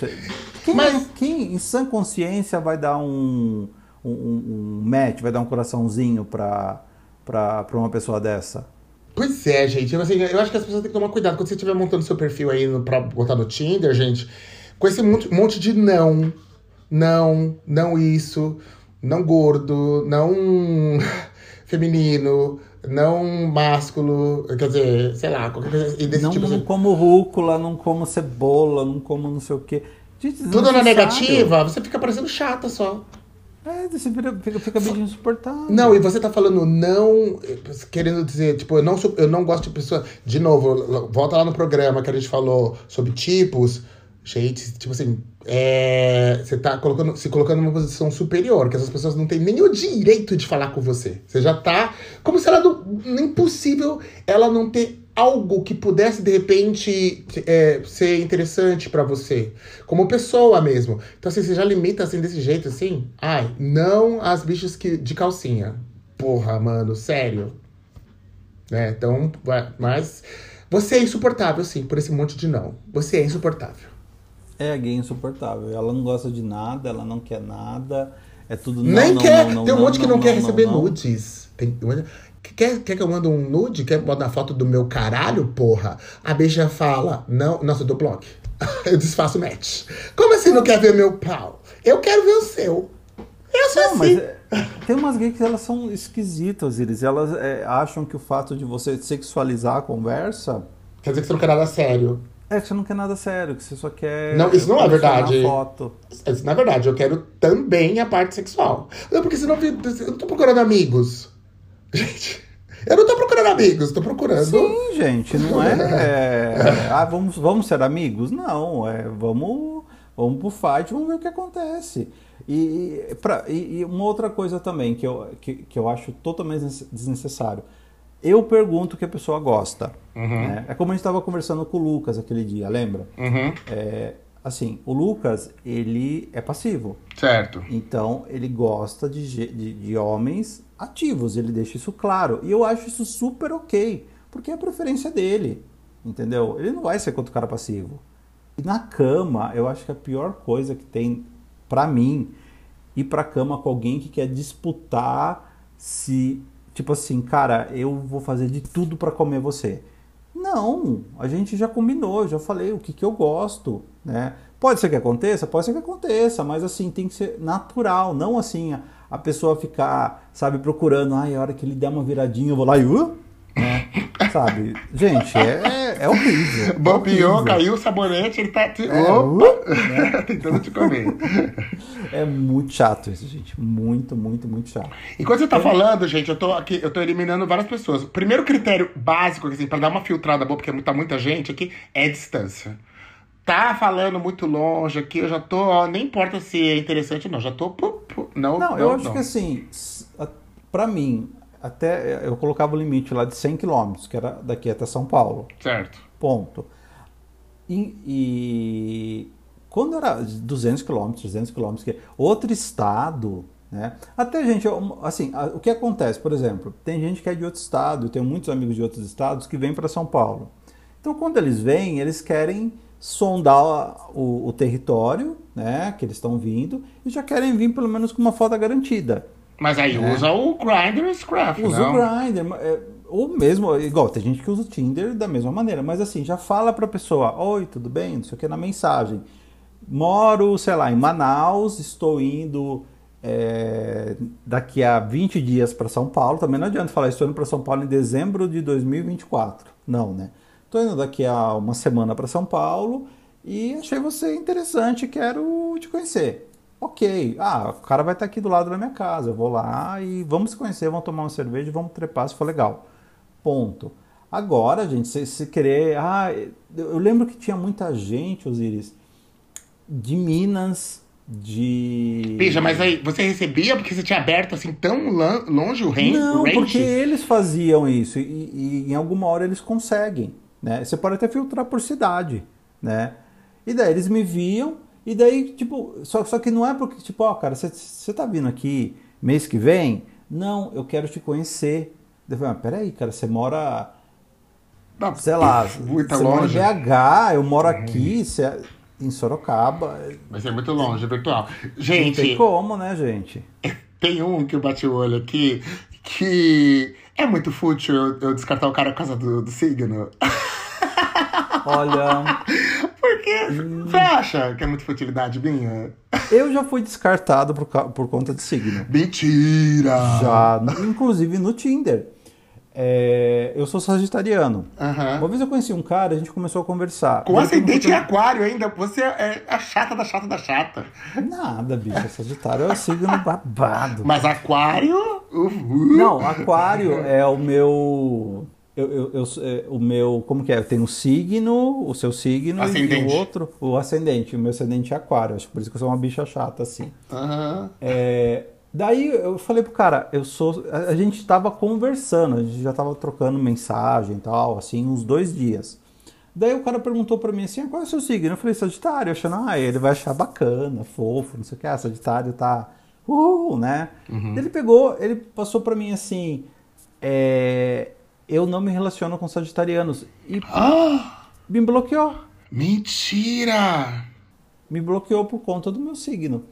Quem, Mas- quem em sã consciência vai dar um, um, um match, vai dar um coraçãozinho pra, pra, pra uma pessoa dessa? Pois é, gente. Eu, assim, eu acho que as pessoas têm que tomar cuidado. Quando você estiver montando seu perfil aí pra botar no Tinder, gente, com esse monte, de não, não, não isso, não gordo, não *laughs* feminino, não másculo, quer dizer, sei lá, qualquer coisa desse Não, tipo não assim. como rúcula, não como cebola, não como não sei o quê. Gente, Tudo na negativa, você fica parecendo chata só. É, você fica, fica, meio insuportável. Não, e você tá falando não, querendo dizer, tipo, eu não, eu não gosto de pessoa. De novo, volta lá no programa que a gente falou sobre tipos. Gente, tipo assim, é, você tá colocando, se colocando numa posição superior, que essas pessoas não têm nem o direito de falar com você. Você já tá. Como se ela não. Impossível ela não ter algo que pudesse, de repente, é, ser interessante pra você. Como pessoa mesmo. Então, assim, você já limita assim desse jeito, assim? Ai, não as bichas que, de calcinha. Porra, mano, sério. Né? Então, mas. Você é insuportável, sim, por esse monte de não. Você é insuportável. É a gay insuportável. Ela não gosta de nada, ela não quer nada. É tudo não, Nem não, quer. não, não, Tem um não, monte que não, quer receber não. nudes. Tem, quer, quer que eu mande um nude? Quer mandar foto do meu caralho, porra? A bicha fala, não, nossa, eu dou bloco. *laughs* eu desfaço match. Como assim não quer ver meu pau? Eu quero ver o seu. Eu sou Não, mas assim. é- tem umas gays que elas são esquisitas, eles. Elas é, acham que o fato de você sexualizar a conversa Quer dizer que você não quer nada sério. é que você não quer nada sério, que você só quer. Não, isso não é verdade. Foto. Isso, Na verdade, eu quero também a parte sexual. Não, porque senão eu não tô procurando amigos. Gente, eu não tô procurando amigos, tô procurando. Sim, gente, não é. é, ah, vamos, vamos ser amigos? Não, é vamos, vamos pro fight, vamos ver o que acontece. E, pra- e- e uma outra coisa também que eu, que, que eu acho totalmente des- desnecessário. Eu pergunto o que a pessoa gosta. né? É como a gente estava conversando com o Lucas aquele dia, lembra? Uhum, É, assim, o Lucas, ele é passivo. certo. Então, ele gosta de, de, de homens ativos, ele deixa isso claro. E eu acho isso super ok, porque é a preferência dele, entendeu? Ele não vai ser contra o cara passivo. E na cama, eu acho que a pior coisa que tem pra mim ir pra cama com alguém que quer disputar se, tipo assim, cara, eu vou fazer de tudo pra comer você. Não, a gente já combinou, já falei o que, que eu gosto, né? Pode ser que aconteça, pode ser que aconteça, mas assim, tem que ser natural, não assim a, pessoa ficar, sabe, procurando, ai, a hora que ele der uma viradinha eu vou lá e uh, né? *laughs* Sabe? Gente, é, é horrível. é horrível. caiu o sabonete, ele tá. te- É, Opa! uh, né? *laughs* Tentando te comer. *laughs* É muito chato isso, gente. Muito, muito, muito chato. E quando você tá falando, gente, eu tô aqui, eu tô eliminando várias pessoas. O primeiro critério básico, assim, pra dar uma filtrada boa, porque tá muita gente aqui, é distância. Tá falando muito longe aqui, eu já tô, ó, nem importa se é interessante ou não, já tô. pu, pu, não, Não, não, eu acho não. que assim, s- a- pra mim, até eu colocava o limite lá de 100 km, que era daqui até São Paulo. Certo. Ponto. E, e quando era 200 km, 300 km, que é outro estado, né? Até gente, assim, o que acontece, por exemplo, tem gente que é de outro estado, eu tenho muitos amigos de outros estados que vêm para São Paulo. Então, quando eles vêm, eles querem sondar o, o território, né, que eles estão vindo, e já querem vir pelo menos com uma foto garantida. Mas aí É. usa o Grindr e Scruff, Usa não? o Grindr, é, ou mesmo, igual, tem gente que usa o Tinder da mesma maneira, mas assim, já fala pra pessoa, oi, tudo bem, não sei o que, na mensagem. Moro, sei lá, em Manaus, estou indo é, daqui a 20 dias para São Paulo, também não adianta falar, estou indo para São Paulo em dezembro de 2024. Não, né? Estou indo daqui a uma semana para São Paulo e achei você interessante, quero te conhecer. Ok, ah, o cara vai estar aqui do lado da minha casa, eu vou lá e vamos se conhecer, vamos tomar uma cerveja, vamos trepar se for legal. Ponto. Agora, gente, se, se querer. Ah, eu lembro que tinha muita gente, Osiris, de Minas, de. Pija, mas aí você recebia porque você tinha aberto assim tão longe o range? Não, porque eles faziam isso e, e em alguma hora eles conseguem, né? Você pode até filtrar por cidade, né? E daí eles me viam e daí, tipo, só, só que não é porque, tipo, ó, cara, você- tá vindo aqui mês que vem? Não, eu quero te conhecer. Eu falei, ah, peraí, cara, você mora, Não, sei lá, você mora em longe. Uhum. BH, eu moro aqui, você é em Sorocaba. Vai ser muito longe, virtual. Não tem Gente, como, né, gente? tem um que eu bati o olho aqui que é muito fútil eu, eu descartar o cara por causa do, do signo. *laughs* Olha, Porque que. Você acha que é muita futilidade minha? Eu já fui descartado por, por conta de signo. Mentira! Já, inclusive no Tinder. É, eu sou sagitariano. Aham. Uma vez eu conheci um cara, a gente começou a conversar. Com ascendente em aquário ainda. Você é a chata da chata da chata. Nada, bicho. Sagitário é o signo babado. Mas aquário. Uhul. Não, aquário é o meu. Eu, eu, eu- é, o meu. Como que é? Eu tenho o signo, o seu signo Ascendente. e o outro, o ascendente. O meu ascendente é aquário. Acho que por isso que eu sou uma bicha chata, assim. Aham. É, daí eu falei pro cara, eu sou. A, a gente tava conversando, a gente já tava trocando mensagem e tal, assim, uns dois dias. Daí o cara perguntou pra mim assim: ah, qual é o seu signo? Eu falei, Sagitário, achando, ah, ele vai achar bacana, fofo, não sei o que, ah, Sagitário tá. Uhul, né? Ele pegou, ele passou pra mim assim: é, eu não me relaciono com sagitarianos. E Ah, me bloqueou mentira! me bloqueou por conta do meu signo.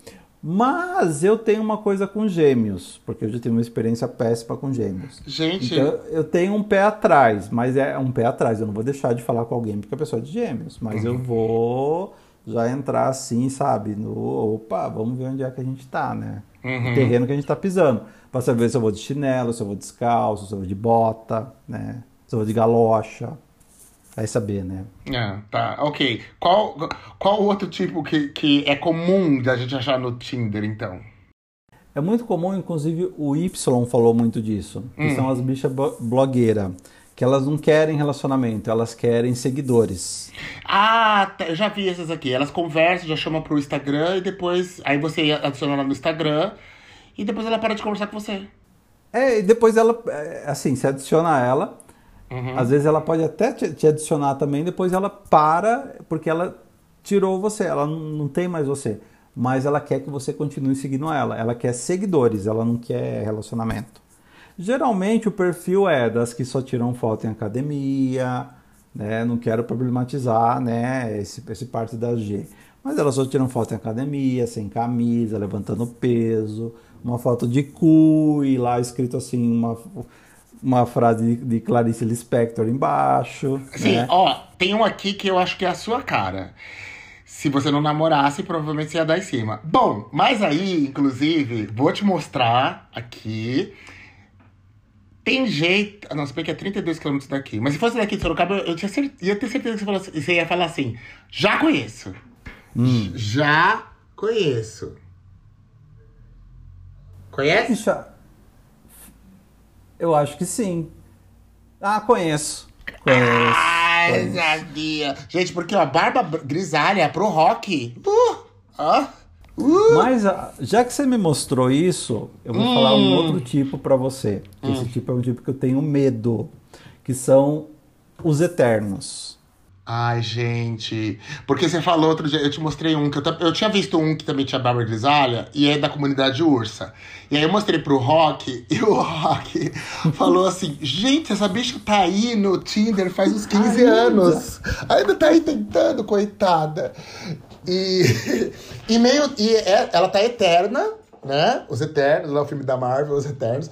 Mas eu tenho uma coisa com gêmeos, porque eu já tive uma experiência péssima com gêmeos. Gente, Então eu tenho um pé atrás, mas é um pé atrás. Eu não vou deixar de falar com alguém porque a pessoa é de gêmeos, mas eu vou já entrar assim, sabe? No opa, vamos ver onde é que a gente tá, né? O terreno que a gente tá pisando. Pra saber se eu vou de chinelo, se eu vou descalço, se eu vou de bota, né? Se eu vou de galocha. Vai saber, né? Ah, tá, ok. Qual, qual outro tipo que, que é comum da gente achar no Tinder, então? É muito comum, inclusive o Y falou muito disso, que são as bichas bo- blogueira, que elas não querem relacionamento, elas querem seguidores. Ah, tá, eu já vi essas aqui. Elas conversam, já chamam pro Instagram e depois. Aí você adiciona ela no Instagram e depois ela para de conversar com você. É, e depois ela, é, assim, se adiciona ela, às vezes ela pode até te, te adicionar também, depois ela para, porque ela tirou você, ela não, não tem mais você. Mas ela quer que você continue seguindo ela. Ela quer seguidores, ela não quer relacionamento. Geralmente o perfil é das que só tiram foto em academia, né? Não quero problematizar, né? Esse, esse parte da G. Mas elas só tiram foto em academia, sem camisa, levantando peso, uma foto de cu e lá escrito assim uma, uma frase de, de Clarice Lispector embaixo. Sim, né? ó, tem um aqui que eu acho que é a sua cara. Se você não namorasse, provavelmente você ia dar em cima. Bom, mas aí, inclusive, vou te mostrar aqui. Tem jeito. Não, se bem que é 32 km daqui. Mas se fosse daqui de Sorocaba, eu tinha cer- ia ter certeza que você, você ia falar assim: já conheço. Já conheço. Conhece? Bicha, Eu acho que sim. Ah, conheço. Conheço. Ai, conheço. sabia. Gente, porque ó, barba grisalha pro rock. Uh. Uh. Mas ah, já que você me mostrou isso, eu vou falar um outro tipo pra você. Esse tipo é um tipo que eu tenho medo, que são os eternos. Ai, gente. Porque você falou outro dia, eu te mostrei um, que eu, eu tinha visto um que também tinha barba grisalha, e é da comunidade ursa. E aí eu mostrei pro Rock, *laughs* e o Rock falou assim: gente, essa bicha tá aí no Tinder faz uns 15 Ainda? anos. Ainda tá aí tentando, coitada. E, *laughs* e meio. E é- ela tá eterna, né? Os Eternos, lá o filme da Marvel, Os Eternos.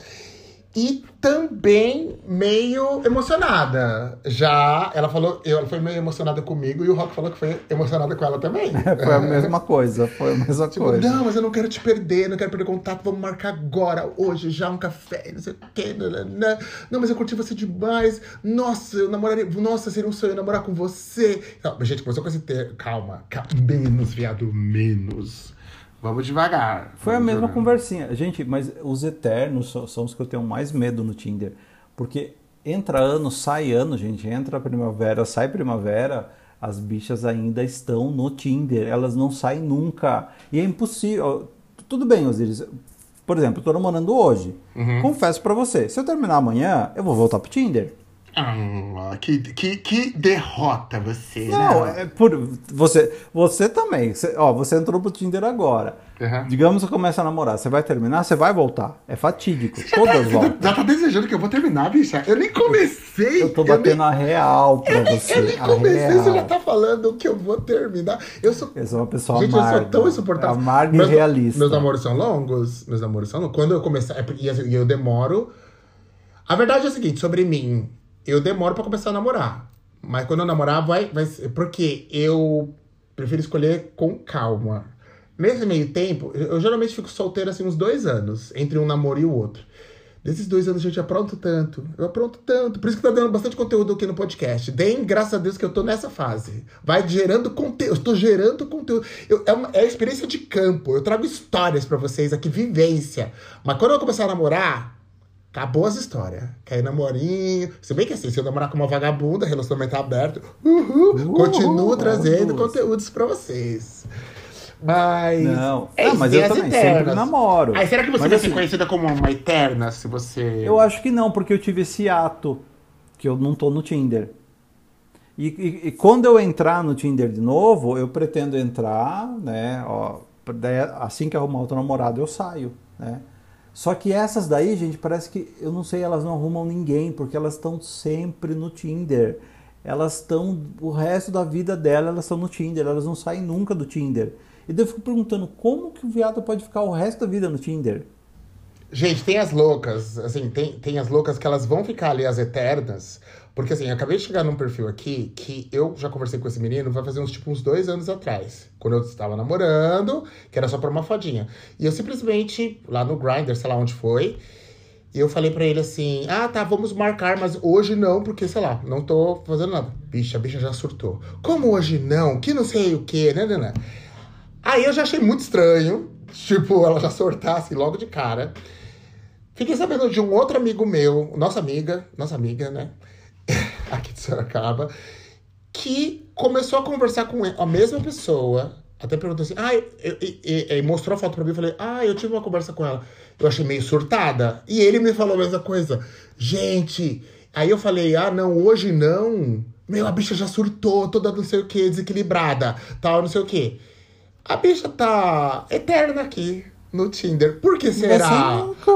E também meio emocionada. Já, ela falou, eu- ela foi meio emocionada comigo e o Rock falou que foi emocionada com ela também. *laughs* Foi a mesma coisa, foi a mesma Tipo, coisa. não, mas eu não quero te perder, não quero perder contato, vamos marcar agora, hoje, já um café, não sei o quê. nananã. Não, mas eu curti você demais. Nossa, eu namoraria. Nossa, seria um sonho namorar com você. Não, mas, gente, começou com esse ter. Calma, ca- menos, viado, menos. Vamos devagar. Foi a vamos mesma devagar. conversinha. Gente, mas os eternos são, os que eu tenho mais medo no Tinder. Porque entra ano, sai ano, gente. Entra primavera, sai primavera. As bichas ainda estão no Tinder. Elas não saem nunca. E é impossível. Tudo bem, Osiris. Por exemplo, eu tô namorando hoje. Uhum. Confesso pra você. Se eu terminar amanhã, eu vou voltar pro Tinder. Ah, que, que, que derrota você, Não, né? é por você, você também. Você, ó, você entrou pro Tinder agora. Uhum. Digamos que você começa a namorar, você vai terminar, você vai voltar. É fatídico. Já Todas tá, voltam. já tá desejando que eu vou terminar, bicha. Eu nem comecei. Eu tô nem- batendo a real pra Eu nem, você. eu nem comecei, você já tá falando que eu vou terminar. Eu sou. Eu sou uma pessoa Gente, amarga. eu sou tão insuportável. Amarga e Meus- realista. Meus namoros são longos. Meus namoros são longos. Quando eu começar. é E eu demoro. A verdade é o seguinte, sobre mim. Eu demoro pra começar a namorar. Mas quando eu namorar, vai. vai ser- porque eu. prefiro escolher com calma. Nesse meio tempo, eu, geralmente fico solteiro assim uns dois anos, entre um namoro e o outro. Desses dois anos, gente, eu apronto tanto. Eu apronto tanto. Por isso que tá dando bastante conteúdo aqui no podcast. Deem, graças a Deus, que eu tô nessa fase. Vai gerando conteúdo. Eu tô gerando conteúdo. Eu, é, uma, é a experiência de campo. Eu trago histórias pra vocês aqui, vivência. Mas quando eu começar a namorar, acabou as histórias. Quer namorinho. Se bem que assim, se eu namorar com uma vagabunda, relacionamento aberto, uhul, continuo trazendo conteúdos pra vocês. Mas. Não. É Ah, mas eu também eternas. sempre namoro. Aí será que você Mas vai ser assim- conhecida como uma eterna se você. Eu acho que não, porque eu tive esse ato que eu não tô no Tinder. E, e- e quando eu entrar no Tinder de novo, eu pretendo entrar, né? Ó, assim que arrumar outro namorado, eu saio, né? Só que essas daí, gente, parece que, eu não sei, elas não arrumam ninguém, porque elas estão sempre no Tinder. Elas estão, o resto da vida dela, elas estão no Tinder, elas não saem nunca do Tinder. E daí eu fico perguntando, como que o viado pode ficar o resto da vida no Tinder? Gente, tem as loucas, assim, tem, tem as loucas que elas vão ficar ali as eternas. Porque assim, eu acabei de chegar num perfil aqui que eu já conversei com esse menino, vai fazer uns tipo uns dois anos atrás. Quando eu estava namorando, que era só pra uma fodinha. E eu simplesmente, lá no Grindr, sei lá onde foi, e eu falei pra ele assim: ah, tá, vamos marcar, mas hoje não, porque, sei lá, não tô fazendo nada. Bicha, a bicha já surtou. Como hoje não? Que não sei o quê, né, né, né? Aí eu já achei muito estranho, tipo, ela já sortasse logo de cara. Fiquei sabendo de um outro amigo meu, nossa amiga, nossa amiga, né? *coughs* Aqui de Sorocaba, que começou a conversar com a mesma pessoa. Até perguntou assim, ah, e- e- e mostrou a foto pra mim. Eu falei, ah, eu tive uma conversa com ela. Eu achei meio surtada. E ele me falou a mesma coisa. Gente, aí eu falei, ah, não, hoje não. Meu, a bicha já surtou, toda não sei o que, desequilibrada, tal, não sei o que. A bicha tá eterna aqui no Tinder. Por que será?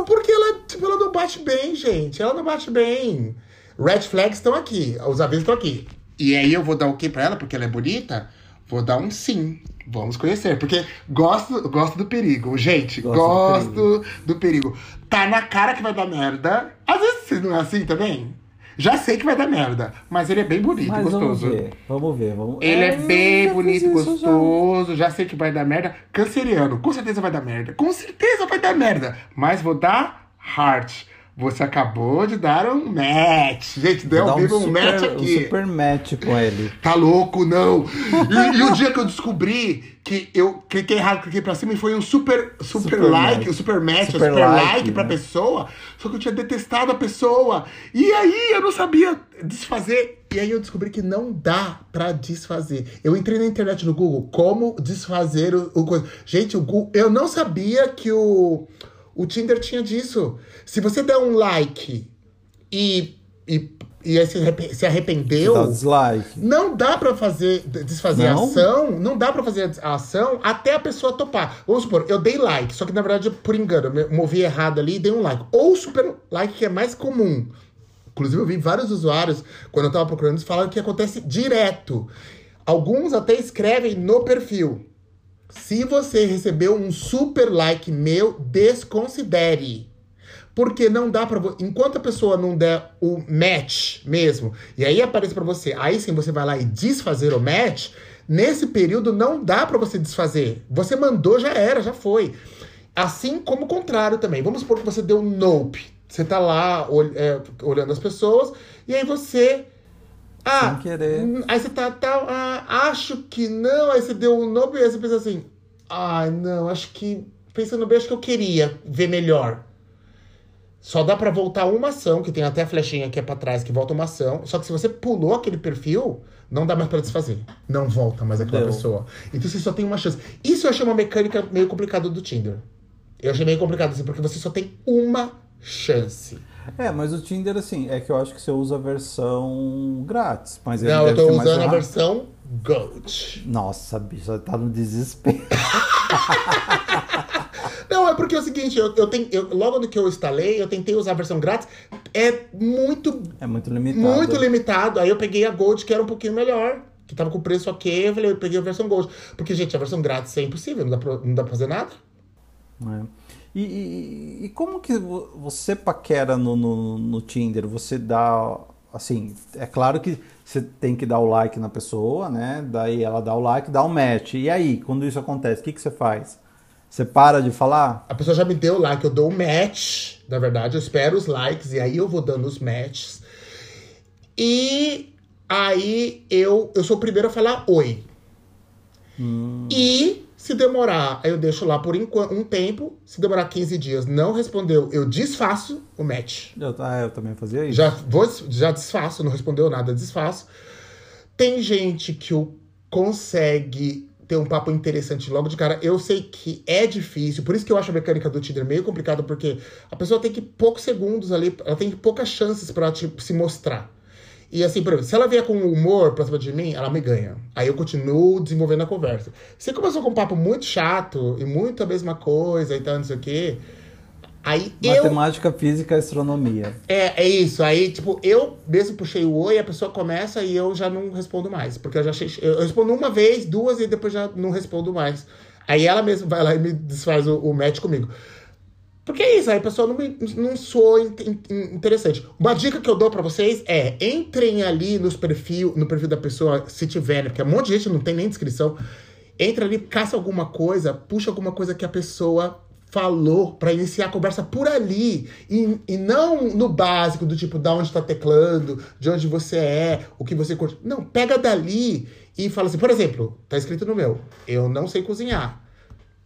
Porque ela, tipo, ela não bate bem, gente. Ela não bate bem. Red flags estão aqui, os avisos estão aqui. E aí eu vou dar o quê pra ela? Porque ela é bonita? Vou dar um sim. Vamos conhecer. Porque gosto, gosto do perigo. Gente, Gosto do gosto do perigo. Tá na cara que vai dar merda. Às vezes não é assim também. Já sei que vai dar merda. Mas ele é bem bonito, Mas gostoso. vamos ver, vamos ver. Vamos... Ele é, eu bem bonito, isso já. gostoso. Já. sei que vai dar merda. Canceriano, com certeza vai dar merda. Com certeza vai dar merda. Mas vou dar heart. Você acabou de dar um match. Gente, deu um, super, match um aqui. super match com ele. Tá louco, não. E, e o dia que eu descobri que eu cliquei errado, cliquei pra cima e foi um super, super, Super like, match. um super match, um Super super like, like, pra né? pessoa. Só que eu tinha detestado a pessoa. E aí eu não sabia desfazer. E aí eu descobri que não dá pra desfazer. Eu entrei na internet no Google, como desfazer o, o coisa. Gente, o Google, eu não sabia que o, o Tinder tinha disso. Se você der um like e, e, e se arrepe- se arrependeu. Dá dislike. Não dá pra fazer, desfazer Não? a ação, não dá pra fazer a ação até a pessoa topar. Vamos supor, eu dei like, só que na verdade, por engano, eu movi errado ali e dei um like. Ou super like, que é mais comum. Inclusive, eu vi vários usuários, quando eu tava procurando isso, falando que acontece direto. Alguns até escrevem no perfil. Se você recebeu um super like meu, desconsidere. Porque não dá vo- Enquanto a pessoa não der o match mesmo, e aí aparece pra você, aí sim você vai lá e desfazer o match, nesse período não dá pra você desfazer. Você mandou, já era, já foi. Assim como o contrário também. Vamos supor que você deu um nope. Você tá lá é, olhando as pessoas, e aí você. Ah, Sem querer. hum, aí você tá, tá ah, acho que não, aí você deu um e aí você pensa assim, ai não, acho que, pensando bem, acho que eu queria ver melhor. Só dá pra voltar uma ação, que tem até a flechinha aqui é pra trás, que volta uma ação. Só que se você pulou aquele perfil, não dá mais pra desfazer. Não volta mais aquela Deu. pessoa. Então você só tem uma chance. Isso eu achei uma mecânica meio complicada do Tinder. Eu achei meio complicado assim, porque você só tem uma chance. É, mas o Tinder, assim, é que eu acho que você usa a versão grátis. Mas não, eu tô usando a versão Gold. Nossa, bicho, tá no desespero. *laughs* Não, é porque é o seguinte, eu, eu tenho, eu- logo no que eu instalei, eu tentei usar a versão grátis. É muito É muito limitado. Muito limitado. Aí eu peguei a Gold, que era um pouquinho melhor. Que tava com preço ok. Eu falei, eu peguei a versão Gold. Porque, gente, a versão grátis é impossível. Não dá pra, não dá pra fazer nada. É. E, e- e como que vo- você paquera no, no, no Tinder? Você dá assim, é claro que você tem que dar o like na pessoa, né? Daí ela dá o like, dá o match. E aí, quando isso acontece, o que, que você faz? Você para de falar? A pessoa já me deu o like, eu dou o match. Na verdade, eu espero os likes e aí eu vou dando os matches. E aí eu, eu sou o primeiro a falar oi. E se demorar, eu deixo lá por um tempo. Se demorar 15 dias, não respondeu, eu desfaço o match. Eu, ah, eu também fazia isso. Já, vou, já desfaço, não respondeu nada, desfaço. Tem gente que o consegue ter um papo interessante logo de cara. Eu sei que é difícil, por isso que eu acho a mecânica do Tinder meio complicada, porque a pessoa tem que poucos segundos ali, ela tem poucas chances pra tipo, se mostrar. E assim, por exemplo, se ela vier com humor pra cima de mim, ela me ganha. Aí eu continuo desenvolvendo a conversa. Se começou com um papo muito chato e muito a mesma coisa e tal, não sei o quê. Aí eu. Matemática, física e astronomia. É, é isso. Aí, tipo, eu mesmo puxei o oi, a pessoa começa e eu já não respondo mais. Porque eu já achei. Eu respondo uma vez, duas e depois já não respondo mais. Aí ela mesma vai lá e me desfaz o, o match comigo. Porque é isso, aí a pessoa não, me, não soa in- in- interessante. Uma dica que eu dou pra vocês é: entrem ali nos perfil, no perfil da pessoa, se tiver, né? Porque um monte de gente não tem nem descrição. Entra ali, caça alguma coisa, puxa alguma coisa que a pessoa falou pra iniciar a conversa por ali. E, e não no básico, do tipo, da onde tá teclando, de onde você é, o que você curte. Não, pega dali e fala assim, por exemplo, tá escrito no meu, eu não sei cozinhar.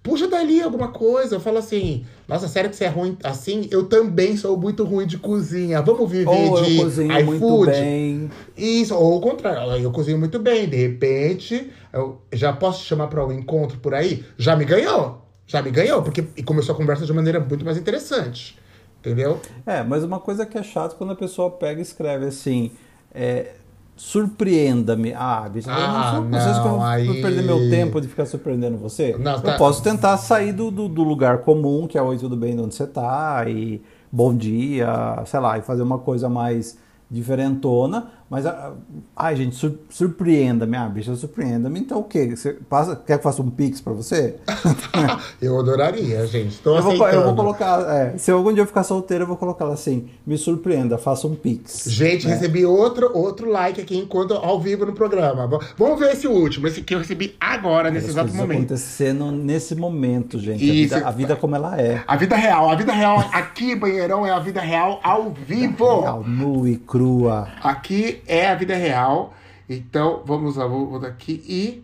Puxa dali alguma coisa, fala assim, nossa, sério que você é ruim assim? Eu também sou muito ruim de cozinha. Vamos viver Ou de eu cozinho muito iFood? bem. Isso, ou o contrário, eu cozinho muito bem. De repente, eu já posso te chamar para um encontro por aí? Já me ganhou. Já me ganhou, porque e começou a conversa de maneira muito mais interessante. Entendeu? É, mas uma coisa que é chato quando a pessoa pega e escreve assim, é, surpreenda-me. Ah, bicho, eu Ah, não sou, eu não, vou aí- perder meu tempo de ficar surpreendendo você. Não, eu tá- posso tentar sair do, do, do lugar comum, que é oi, tudo bem, de onde você tá, e bom dia, sei lá, e fazer uma coisa mais diferentona, mas, ah, ai, gente, sur- surpreenda-me, ah, bicha, surpreenda-me, então o quê? Você passa, quer que eu faça um pix pra você? *laughs* eu adoraria, gente. Tô Eu vou, aceitando. eu vou colocar, é, se algum dia eu ficar solteiro, eu vou colocar ela assim, me surpreenda, faça um pix. Gente, né? recebi outro, outro like aqui enquanto ao vivo no programa. Vamos ver esse último, esse que eu recebi agora, nesse As exato momento. acontecendo nesse momento, gente. Isso. A vida, a vida como ela é. A vida real, a vida real aqui, banheirão, é a vida real ao vivo. Real, nua e crua. Aqui é a vida real. Então, vamos lá, vou, vou daqui e.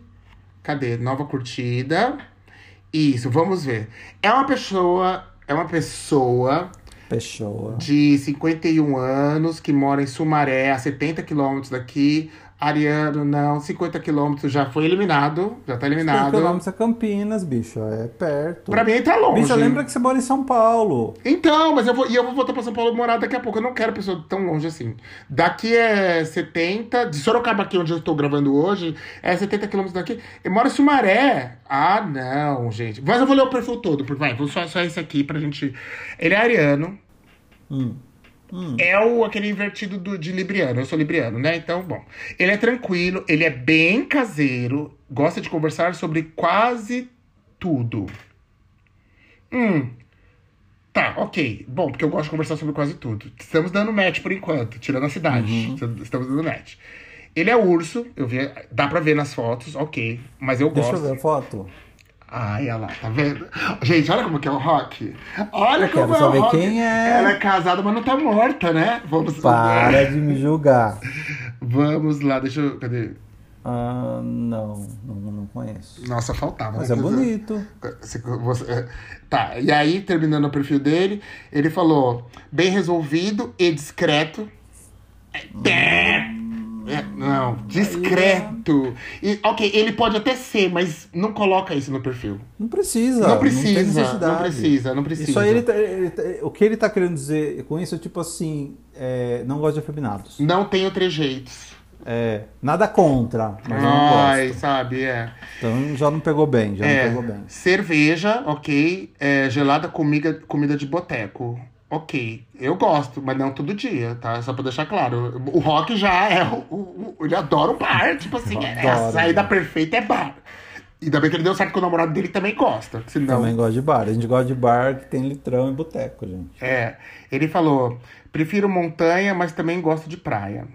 Cadê? Nova curtida. Isso, vamos ver. É uma pessoa. É uma pessoa Pessoa. de 51 anos que mora em Sumaré, a 70 quilômetros daqui. Ariano, não, 50 quilômetros já foi eliminado. Já tá eliminado. quilômetros é Campinas, bicho. É perto. Pra mim tá longe. Bicho, lembra que você mora em São Paulo. Então, mas eu vou, e eu vou voltar pra São Paulo morar daqui a pouco. Eu não quero pessoa tão longe assim. Daqui é 70, de Sorocaba aqui onde eu estou gravando hoje, é 70 quilômetros daqui. Eu moro em Sumaré. Ah, não, gente. Mas eu vou ler o perfil todo, porque vai, vou só, só esse aqui pra gente. Ele é ariano. É o aquele invertido do, de Libriano. Eu sou Libriano, né? Então, bom. Ele é tranquilo, ele é bem caseiro, gosta de conversar sobre quase tudo. Hum. Tá, ok. Bom, porque eu gosto de conversar sobre quase tudo. Estamos dando match por enquanto, tirando a cidade. Estamos dando match. Ele é urso, eu vi, dá pra ver nas fotos, ok. Mas eu Deixa gosto. eu ver a foto. Ai, olha lá, tá vendo? Gente, olha como que é o Rock. Olha Eu como é o Rock. quem é. Ela é casada, mas não tá morta, né? Vamos Para de me julgar. Vamos lá, deixa eu. Cadê? Ah, não, não, não conheço. Nossa, faltava. Mas né? é bonito. Você- é, Tá, e aí, terminando o perfil dele, ele falou: bem resolvido e discreto. É, é, não, discreto. E, ok, ele pode até ser, mas não coloca isso no perfil. Não precisa. Não precisa, necessidade. não precisa, não precisa. Isso aí, ele tá- ele tá- o que ele tá querendo dizer com isso é tipo assim: é, não gosta de afeminados. Não tenho trejeitos. É, nada contra, mas não Ai, gosto. sabe, é. Então já não pegou bem, já É, não pegou bem. cerveja, ok. É, gelada comida, comida de boteco. Ok, eu gosto, mas não todo dia, tá? Só pra deixar claro. O Rock já é. O, o- ele adora um bar, tipo assim. É, a saída perfeita é bar. E ainda bem que ele deu certo que o namorado dele também gosta. Senão, Também gosta de bar. A gente gosta de bar que tem litrão e boteco, gente. É, ele falou: Prefiro montanha, mas também gosto de praia.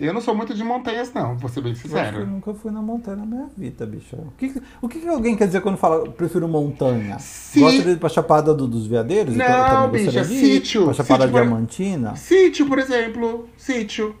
Eu não sou muito de montanhas, não, vou ser bem Eu que eu sincero. nunca fui na montanha na minha vida, bicho. O que, o que, alguém quer dizer quando fala prefiro montanha? Si- Gosta de ir pra Chapada do- dos Veadeiros? Eu Não, gostaria bicho, é sítio. Pra Chapada Sítio, por- Diamantina? Sítio, por exemplo. Sítio.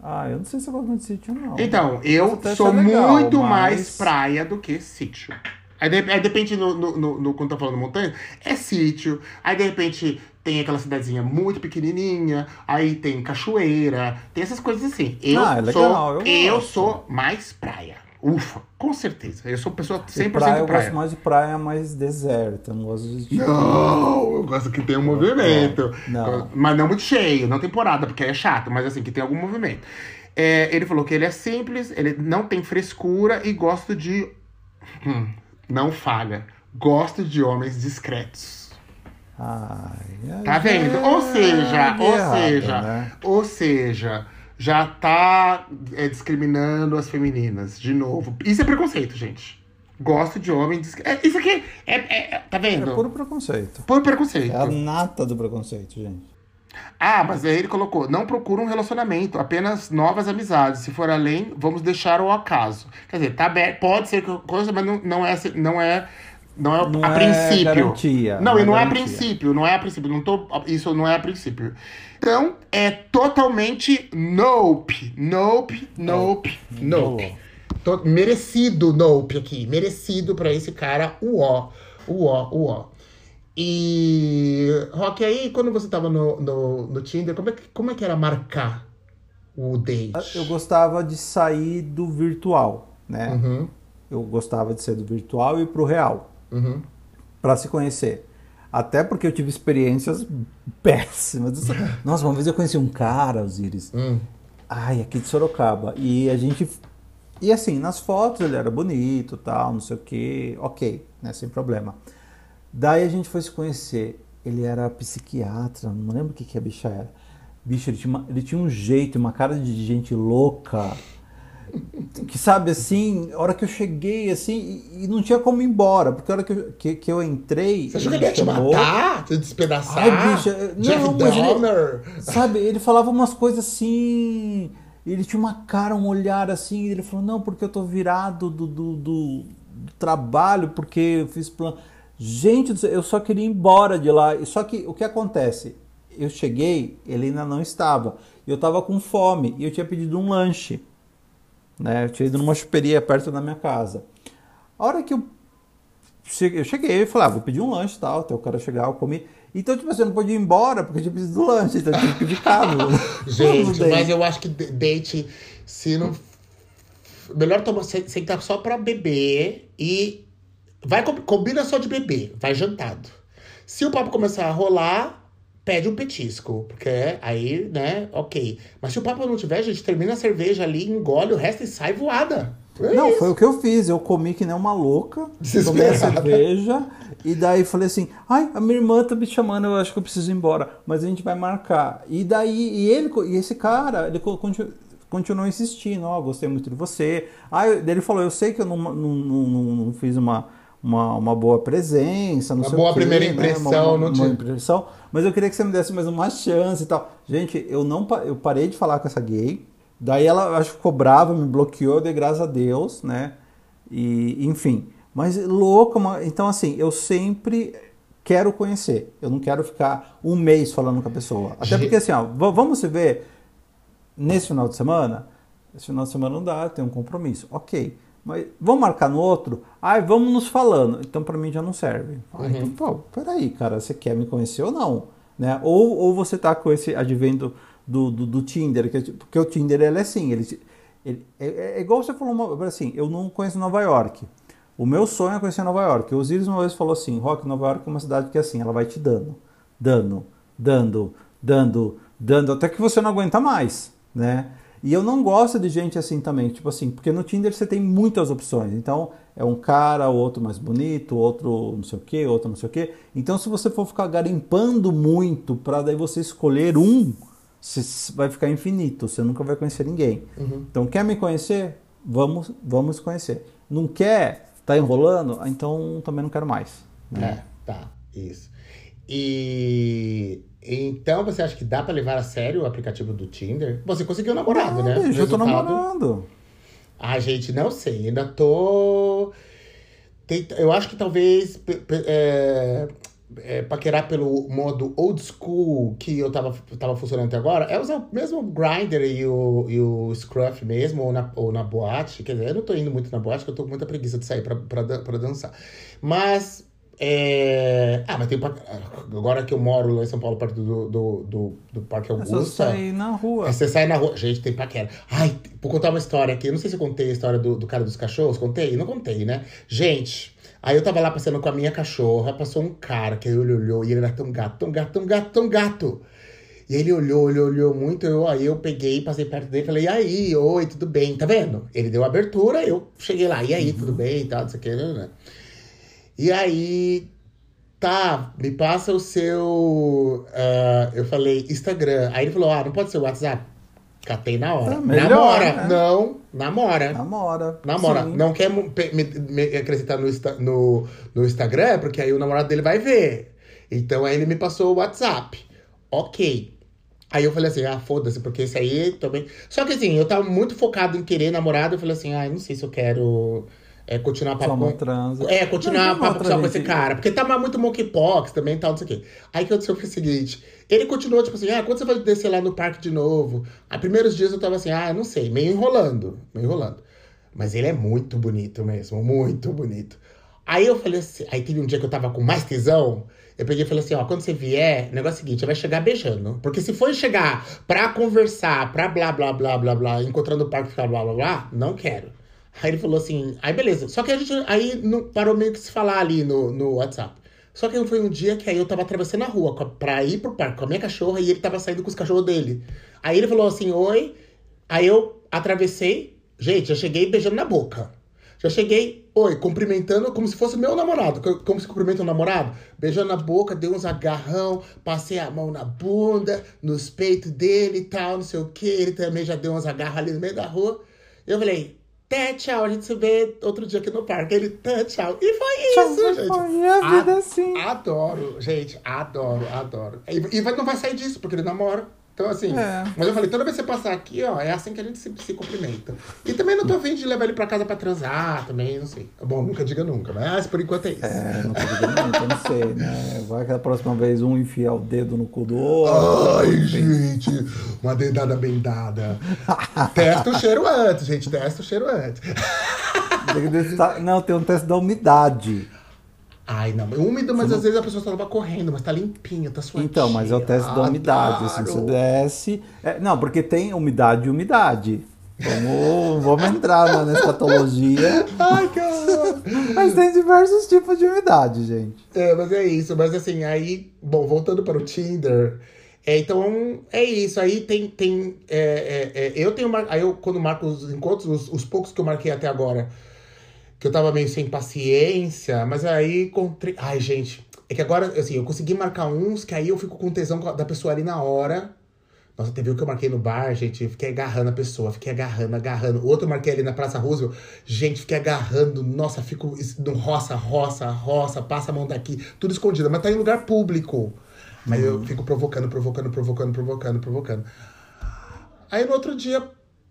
Ah, eu não sei se eu gosto muito de sítio, não. Então, eu sou legal, muito mas- mais praia do que sítio. Aí, de, aí depende no, no, no, no- quando tá falando montanha, é sítio. Aí de repente tem aquela cidadezinha muito pequenininha, aí tem cachoeira, tem essas coisas assim. Eu Ah, é legal, sou eu eu, gosto. sou mais praia. Ufa, com certeza. Eu sou pessoa 100% E praia, eu praia. gosto mais de praia mais deserta. Não gosto de. Não, eu gosto que tenha um movimento. Não. Mas não muito cheio, não temporada, porque aí é chato, mas assim, que tem algum movimento. É, ele falou que ele é simples, ele não tem frescura e gosta de. Hum, não falha. Gosto de homens discretos. Ai, Tá vendo? Ou seja, ou errado, seja, né? ou seja, já tá é, discriminando as femininas de novo. Isso é preconceito, gente. Gosto de homem discreto. É, isso aqui é, é- é- Tá vendo? É puro preconceito. Puro preconceito. É a nata do preconceito, gente. Ah, mas aí ele colocou: não procura um relacionamento, apenas novas amizades. Se for além, vamos deixar ao acaso. Quer dizer, tá aberto, pode ser coisa, mas não, não é, não é, não é Não a é princípio. garantia, Não, não e é não é a princípio, não é a princípio. Não tô, isso não é a princípio. Então, é totalmente nope. Nope, nope, nope. To- merecido nope aqui. Merecido pra esse cara, o ó. O ó, o ó. E, Rock, aí quando você tava no, no, no Tinder, como é, que, como é que era marcar o date? Eu gostava de sair do virtual, né? Uhum, Eu gostava de ser do virtual e ir pro real, uhum. pra se conhecer. Até porque eu tive experiências péssimas. *laughs* Nossa, uma vez eu conheci um cara, Osiris. Hum. Ai, aqui de Sorocaba. E a gente. E assim, nas fotos ele era bonito, tal, não sei o quê. Ok, né? Sem problema. Daí a gente foi se conhecer. Ele era psiquiatra, não lembro o que, que a bicha era. Bicho, ele tinha, uma- ele tinha um jeito, uma cara de gente louca. Que sabe assim, a hora que eu cheguei assim, e, e não tinha como ir embora, porque a hora que eu, que, que eu entrei. Você achou que ele ia te matar? Te despedaçar? Ai, bicha, não, mas ele-? Sabe, ele falava umas coisas assim. Ele tinha uma cara, um olhar assim. Ele falou: Não, porque eu tô virado do, do, do- do trabalho, porque eu fiz plano. Gente, eu só queria ir embora de lá. E Só que o que acontece? Eu cheguei, ele ainda não estava. Eu tava com fome e eu tinha pedido um lanche. Né? Eu tinha ido numa chuperia perto da minha casa. A hora que eu cheguei, eu cheguei e falei, ah, vou pedir um lanche e tal, até o cara chegar, eu comi. Então, tipo assim, eu não podia ir embora porque eu tinha pedido lanche, então eu tinha que ficar no, *laughs* Gente, no mas eu acho que de- date, se não. Melhor tomar, se- sentar só pra beber e. Vai, com- combina só de beber, vai jantado. Se o papo começar a rolar, pede um petisco. Porque aí, né, ok. Mas se o papo não tiver, gente, termina a cerveja ali, engole o resto e sai voada. É Não, isso. foi o que eu fiz. Eu comi que nem uma louca, tomei a cerveja e daí falei assim: ai, a minha irmã tá me chamando, eu acho que eu preciso ir embora, mas a gente vai marcar. E daí, e ele, e esse cara, ele co- continu- continuou insistindo: ó, gostei muito de você. Aí daí ele falou: eu sei que eu não, não, não- não fiz uma. Uma, uma boa presença, não Uma sei boa o quê, primeira né? impressão, Uma, uma, não uma tinha- impressão, mas eu queria que você me desse mais uma chance e tal. Gente, eu não eu parei de falar com essa gay. Daí ela acho que ficou brava, me bloqueou, de graças a Deus, né? E enfim, mas louca, uma- então assim, eu sempre quero conhecer. Eu não quero ficar um mês falando com a pessoa. Até porque assim, ó, vamos se ver nesse final de semana? Esse final de semana não dá, tem um compromisso. Ok. Mas vamos marcar no outro? Ai, vamos nos falando. Então, pra mim já não serve. Ah, então, pô, peraí, cara, você quer me conhecer ou não? Né? Ou, ou você tá com esse advento do, do, do Tinder, que, é tipo- porque o Tinder ele é assim, ele, ele- é, é igual você falou, uma, assim, eu não conheço Nova York. O meu sonho é conhecer Nova York. O Osiris uma vez falou assim, Rock, Nova York é uma cidade que é assim, ela vai te dando, dando, dando, dando, dando, até que você não aguenta mais, né? E eu não gosto de gente assim também, tipo assim, porque no Tinder você tem muitas opções. Então, é um cara, outro mais bonito, outro não sei o que, outro não sei o que. Então, se você for ficar garimpando muito para daí você escolher um, você vai ficar infinito, você nunca vai conhecer ninguém. Então, quer me conhecer? Vamos, vamos conhecer. Não quer? Tá enrolando? Ah, Então, também não quero mais. né? É, tá, isso. E então você acha que dá pra levar a sério o aplicativo do Tinder? Você conseguiu um namorado, Ah, né? eu tô Resultado- namorando. Ah, gente, não sei. Ainda tô. Eu acho que talvez é, é, paquerar pelo modo old school que eu tava, tava funcionando até agora é usar o mesmo Grindr e o, e o Scruff mesmo, ou na, ou na boate. Quer dizer, eu não tô indo muito na boate, porque eu tô com muita preguiça de sair pra, pra, pra dançar. Mas. É, Ah, mas tem. pa- Agora que eu moro lá em São Paulo, perto do, do, do, do Parque É Augusta. sair na rua. Aí você sai na rua. Gente, tem paquera. Ai, vou contar uma história aqui. Eu não sei se eu contei a história do, do cara dos cachorros. Contei? Não contei, né? Gente, aí eu tava lá passeando com a minha cachorra. Passou um cara que ele olhou e ele era tão gato, tão gato, tão gato, tão gato. E ele olhou, olhou, olhou muito. Eu, aí eu peguei, passei perto dele e falei: E aí, oi, tudo bem? Tá vendo? Ele deu abertura, eu cheguei lá. E aí, tudo bem? E tal, não sei o que, né, né? E aí, tá, me passa o seu. ah, eu falei, Instagram. Aí ele falou: ah, não pode ser o WhatsApp? Catei na hora. Tá melhor, namora. né? Não, namora. Namora. Namora. Sim. Não quer me, me acrescentar no, no, no Instagram, porque aí o namorado dele vai ver. Então aí ele me passou o WhatsApp. Ok. Aí eu falei assim, ah, foda-se, porque esse aí também. Só que assim, eu tava muito focado em querer namorado. Eu falei assim, ah, não sei se eu quero é, continuar papo transa. É, continuar Não, tem papo outra com esse cara. Porque tava muito monkeypox também e tal, não sei o quê. Aí o que aconteceu foi o seguinte: ele continuou, tipo assim, ah, quando você vai descer lá no parque de novo? Aí, primeiros dias eu tava assim, ah, não sei, meio enrolando, meio enrolando. Mas ele é muito bonito mesmo, muito bonito. Aí eu falei assim, aí teve um dia que eu tava com mais tesão. Eu peguei e falei assim, ó, quando você vier, o negócio é o seguinte, vai chegar beijando. Porque se for chegar pra conversar, pra blá, blá, blá, blá, blá, encontrando o parque ficar blá, blá, blá, não quero. Aí ele falou assim, aí beleza. Só que a gente aí não parou meio que se falar ali no, no WhatsApp. Só que foi um dia que aí eu tava atravessando a rua pra ir pro parque com a minha cachorra e ele tava saindo com os cachorros dele. Aí ele falou assim, oi. Aí eu atravessei. Gente, eu cheguei beijando na boca. Já cheguei, oi, cumprimentando como se fosse meu namorado. co- Como se cumprimenta um namorado. Beijando na boca, dei uns agarrão, passei a mão na bunda, nos peitos dele e tal, não sei o que. Ele também já deu uns agarros ali no meio da rua. Eu falei, até tchau, a gente se vê outro dia aqui no parque. Ele, até tchau. E foi Tchau, isso, gente. foi a vida A- assim. Adoro, gente, adoro, adoro. E, e vai- não vai sair disso, porque ele namora. Então, assim. É. Mas eu falei, toda vez que você passar aqui, ó, é assim que a gente se, se cumprimenta. E também não tô afim de levar ele pra casa pra transar, também, não sei. Bom, nunca diga nunca, mas por enquanto é isso. É, não tô dizendo muito, eu não sei, né? Vai que a próxima vez um enfia o dedo no cu do outro. Ai, gente, uma dedada bem dada. *laughs* Testa o cheiro antes, gente, testa o cheiro antes. Tem que testar- Não, tem um teste da umidade. Ai, não, é úmido, mas às vezes a pessoa só tava correndo, mas tá limpinha, tá suavinha. Então, mas é o teste da umidade. Assim, você desce. é, não, porque tem umidade e umidade. Vamos, vamos entrar na escatologia. *laughs* Ai, cara. Mas tem diversos tipos de umidade, gente. É, mas é isso. Mas assim, aí, bom, voltando para o Tinder. É, então, é isso. Aí tem. tem é, é, é, eu tenho. Aí eu, quando marco os encontros, os, os poucos que eu marquei até agora, que eu tava meio sem paciência, mas aí encontrei. Ai, gente. É que agora, assim, eu consegui marcar uns que aí eu fico com tesão da pessoa ali na hora. Nossa, teve um que eu marquei no bar, gente, fiquei agarrando a pessoa, fiquei agarrando, agarrando. O outro eu marquei ali na Praça Roosevelt, gente, fiquei agarrando, nossa, fico no roça, roça, roça, passa a mão daqui, tudo escondido, mas tá em lugar público. Mas eu fico provocando, provocando, provocando, provocando, provocando. Aí no outro dia,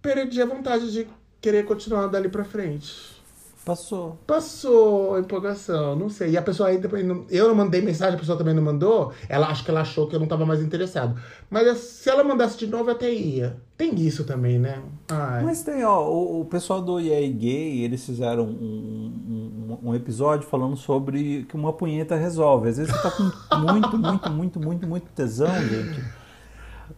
perdi a vontade de querer continuar dali pra frente. Passou. Passou a empolgação, não sei. E a pessoa aí depois. não- eu não mandei mensagem, a pessoa também não mandou. Ela acho que ela achou que eu não tava mais interessado. Mas se ela mandasse de novo, eu até ia. Tem isso também, né? Ai. Mas tem, ó, o, o pessoal do EA Gay, eles fizeram um, um, um episódio falando sobre que uma punheta resolve. Às vezes você tá com muito, muito, muito, muito, muito tesão, gente.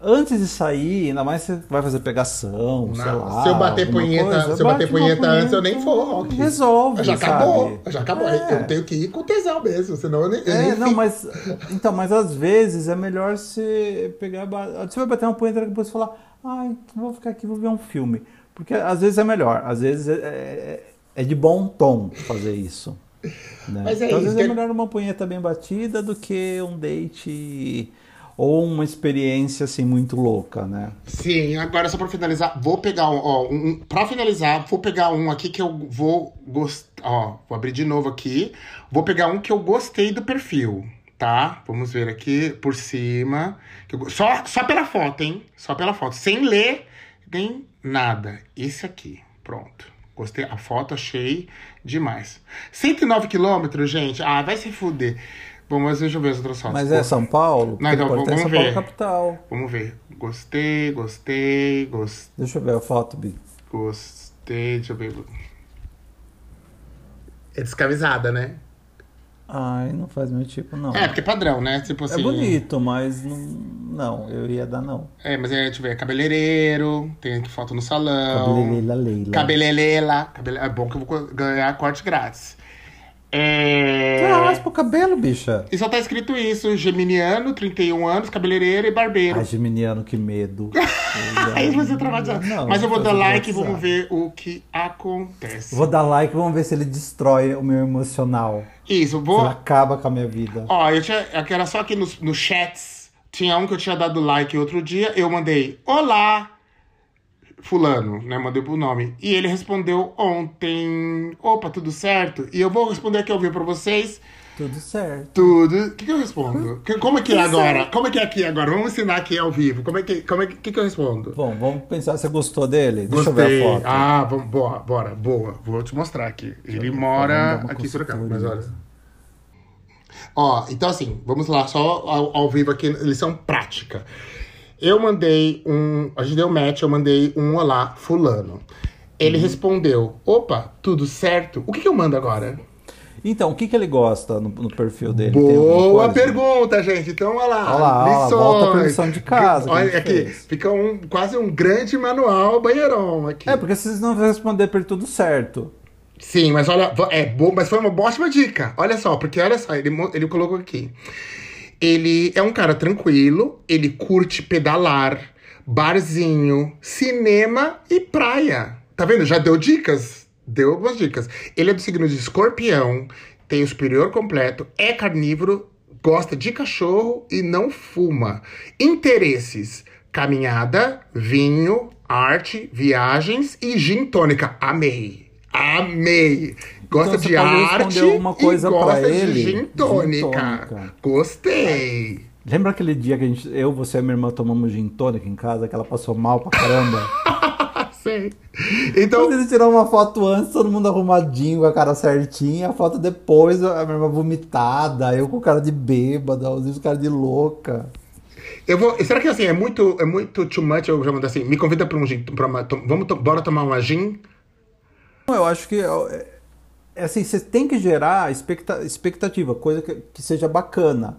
Antes de sair, ainda mais você vai fazer pegação, sei Não, lá. se eu bater punheta- coisa, se eu bater bate uma punheta antes, eu nem vou, Rock. Resolve, já sabe? acabou, já acabou. É. Eu tenho que ir com tesão mesmo, senão eu nem. Eu É, nem não, fico- mas. Então, mas às vezes é melhor você pegar. Você vai bater uma punheta e depois falar, ai, vou ficar aqui, vou ver um filme. Porque às vezes é melhor, às vezes é, é- é de bom tom fazer isso. né? Mas é então, às isso, vezes é que- melhor uma punheta bem batida do que um date ou uma experiência assim muito louca, né? Sim, agora só pra finalizar, vou pegar um, ó, um, pra finalizar, vou pegar um aqui que eu vou gostar, ó, vou abrir de novo aqui, vou pegar um que eu gostei do perfil, tá? Vamos ver aqui por cima. Só, só pela foto, hein? Só pela foto. Sem ler nem nada. Esse aqui. Pronto. Gostei. A foto achei demais. 109 quilômetros, gente. Ah, vai se fuder. Bom, mas deixa eu ver as outras fotos. Mas é São Paulo? Não, então, Pode ter vamos São Paulo ver. capital. Vamos ver. Gostei, gostei, gostei. Deixa eu ver a foto, Bi. Gostei, deixa eu ver. É descamisada, né? Ai, não faz meu tipo, não. É, porque é padrão, né? Tipo assim. É bonito, mas não, não, eu ia dar não. É, mas é, deixa eu ver, cabeleireiro, tem aqui foto no salão. Cabeleireira Leila. Cabelelela. Cabele... É bom que eu vou ganhar corte grátis. É... Você raspa o cabelo, bicha. E só tá escrito isso: Geminiano, 31 anos, cabeleireiro e barbeiro. Ai, geminiano, que medo. *laughs* Aí você traumatizado. Não, Mas eu vou dar like e vamos ver o que acontece. Vou dar like, vamos ver se ele destrói o meu emocional. Isso, Se vou. ele acaba com a minha vida. Ó, eu tinha. Aqui era só aqui nos, nos chats. Tinha um que eu tinha dado like outro dia. Eu mandei Olá, Fulano, né? Mandei pro nome. E ele respondeu ontem. Opa, tudo certo? E eu vou responder aqui ao vivo pra vocês. Tudo certo. Tudo. O que, que eu respondo? Que- Como é que é agora? Como é que é aqui agora? Vamos ensinar aqui ao vivo. Como é que, como é que, que, que eu respondo? Bom, vamos pensar se você gostou dele. Deixa eu Gostei. ver a foto. Ah, vamos, boa, bora, boa. Vou te mostrar aqui. Ele Vamos mora aqui em Sorocaba, mas olha. Ó, então assim, vamos lá, só ao, ao vivo aqui, lição prática. Eu mandei um. A gente deu match, eu mandei um olá, fulano. Ele Uhum. respondeu: opa, tudo certo? O que, que eu mando agora? Então, o que, que ele gosta no, no perfil dele? Boa pergunta, gente. Então, olha lá. Olha lá, lições. volta lição de casa Olha aqui, fez. fica um, quase um grande manual banheirão aqui. É, porque vocês não vão responder ele tudo certo. Sim, mas olha, é bom, mas foi uma ótima dica. Olha só, porque olha só, ele, ele colocou aqui. Ele é um cara tranquilo, ele curte pedalar, barzinho, cinema e praia. Tá vendo? Já deu dicas? Deu algumas dicas. Ele é do signo de escorpião, tem o superior completo, é carnívoro, gosta de cachorro e não fuma. Interesses: caminhada, vinho, arte, viagens e gin tônica. Amei. Amei. Gosta Então de arte uma coisa e gosta pra de ele. gin tônica. tônica. Gostei. Lembra aquele dia que a gente, eu, você e minha irmã tomamos gin tônica em casa, que ela passou mal pra caramba? *laughs* Sei. Então, Quando ele tirou uma foto antes, todo mundo arrumadinho, com a cara certinha, a foto depois, a minha irmã vomitada, eu com cara de bêbada, os cara de louca. eu vou. Será que assim, é muito, é muito too much? Eu já mandei assim, me convida pra um gin. Pra uma, to- vamos, to- bora tomar uma gin? Eu acho que é assim, você tem que gerar expecta- expectativa, coisa que, que seja bacana.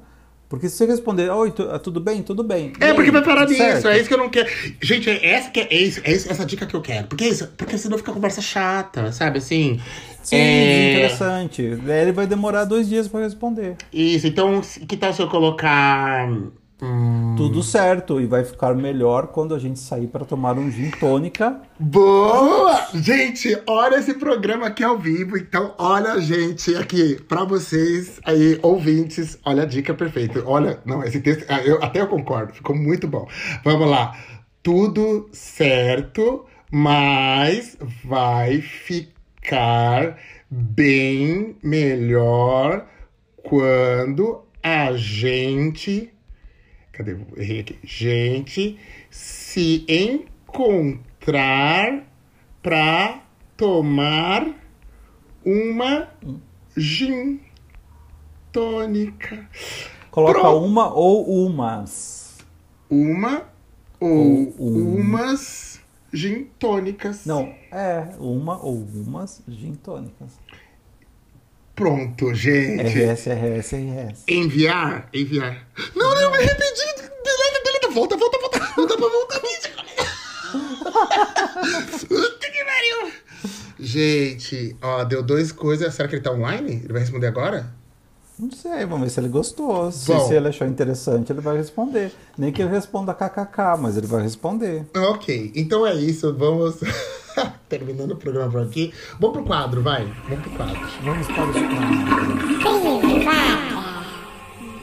Porque se você responder, oi, ah, tudo bem? Tudo bem. E É, aí, porque vai parar nisso, é isso que eu não quero. Gente, é essa, que é, é isso, é essa dica que eu quero. Porque é isso, porque senão fica conversa chata, sabe? Assim. Sim, é... interessante. Daí ele vai demorar dois dias pra responder. Isso, então, que tal se eu colocar. Hum, Tudo certo. E vai ficar melhor quando a gente sair pra tomar um gin tônica. Boa! Gente, olha esse programa aqui ao vivo. Então, olha, gente, aqui, pra vocês aí, ouvintes, olha a dica perfeita. Olha, não, esse texto, ah, eu, até eu concordo, ficou muito bom. Vamos lá. Tudo certo, mas vai ficar bem melhor quando a gente Cadê? Errei aqui. Gente, se encontrar pra tomar uma gin tônica. Coloca Pronto. uma ou umas. Uma ou, Ou um. umas gin tônicas. Não, é uma ou umas gin tônicas. Pronto, gente. RS, RS, RS. Enviar? Enviar. Não, não, vai repetir. Deleta, deleta. Volta, volta, volta. Não dá pra voltar. *laughs* Puta que pariu. Gente, ó, deu dois coisas. Será que ele tá online? Ele vai responder agora? Não sei, vamos ver se ele gostou. Se, Bom. se ele achou interessante, ele vai responder. Nem que ele responda kkk, mas ele vai responder. Ok, então é isso. Vamos. *laughs* *laughs* Terminando o programa por aqui. Vamos pro quadro, vai. Vamos pro quadro. Vamos para os quadros.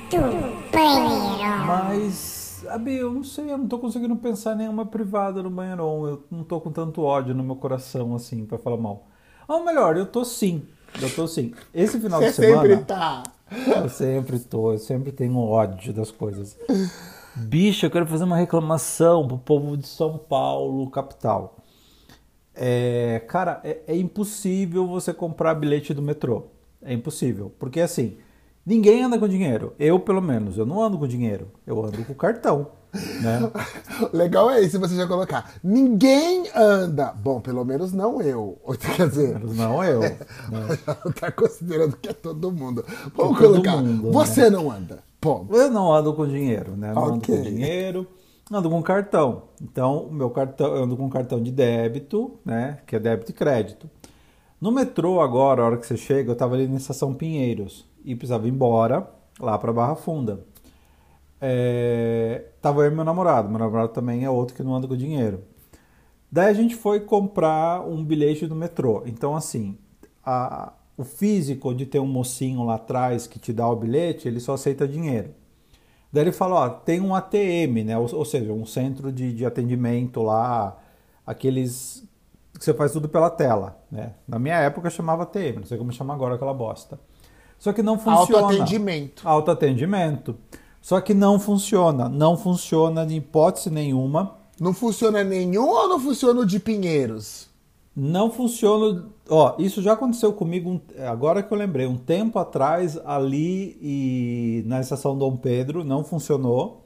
do banheiro. Mas, Abi, eu não sei, eu não tô conseguindo pensar em nenhuma privada no banheirão. Eu não tô com tanto ódio no meu coração, assim, pra falar mal. Ou melhor, eu tô sim. Eu tô sim. Esse final Você de semana. sempre tá. Eu sempre tô, eu sempre tenho ódio das coisas. Bicho, eu quero fazer uma reclamação pro povo de São Paulo, capital. É, cara, é, é impossível você comprar bilhete do metrô. É impossível. Porque assim, ninguém anda com dinheiro. Eu, pelo menos, eu não ando com dinheiro. Eu ando com cartão. *laughs* Né? Legal é isso, você já colocar. Ninguém anda. Bom, pelo menos não eu. *laughs* Quer dizer, não eu. *laughs* né? tá considerando que é todo mundo. Vamos todo colocar. mundo, né? você não anda. Ponto. Eu não ando com dinheiro, né? Não ando Ok. com dinheiro, ando com cartão. Então, o meu cartão, eu ando com cartão de débito, né? Que é débito e crédito. No metrô agora, a hora que você chega, eu tava ali na estação Pinheiros e precisava ir embora lá para Barra Funda. É, tava eu e meu namorado. Meu namorado também é outro que não anda com dinheiro. Daí a gente foi comprar um bilhete do metrô. Então, assim, a- o físico de ter um mocinho lá atrás que te dá o bilhete, ele só aceita dinheiro. Daí ele falou, ó, tem um ATM, né? Ou, ou seja, um centro de, de atendimento lá, aqueles que você faz tudo pela tela, né? Na minha época chamava ATM, não sei como chama agora aquela bosta. Só que não funciona. Autoatendimento. Autoatendimento. Só que não funciona, não funciona de hipótese nenhuma. Não funciona nenhum ou não funciona o de Pinheiros? Não funciona. Ó, isso já aconteceu comigo um- agora que eu lembrei, um tempo atrás ali e na estação Dom Pedro não funcionou.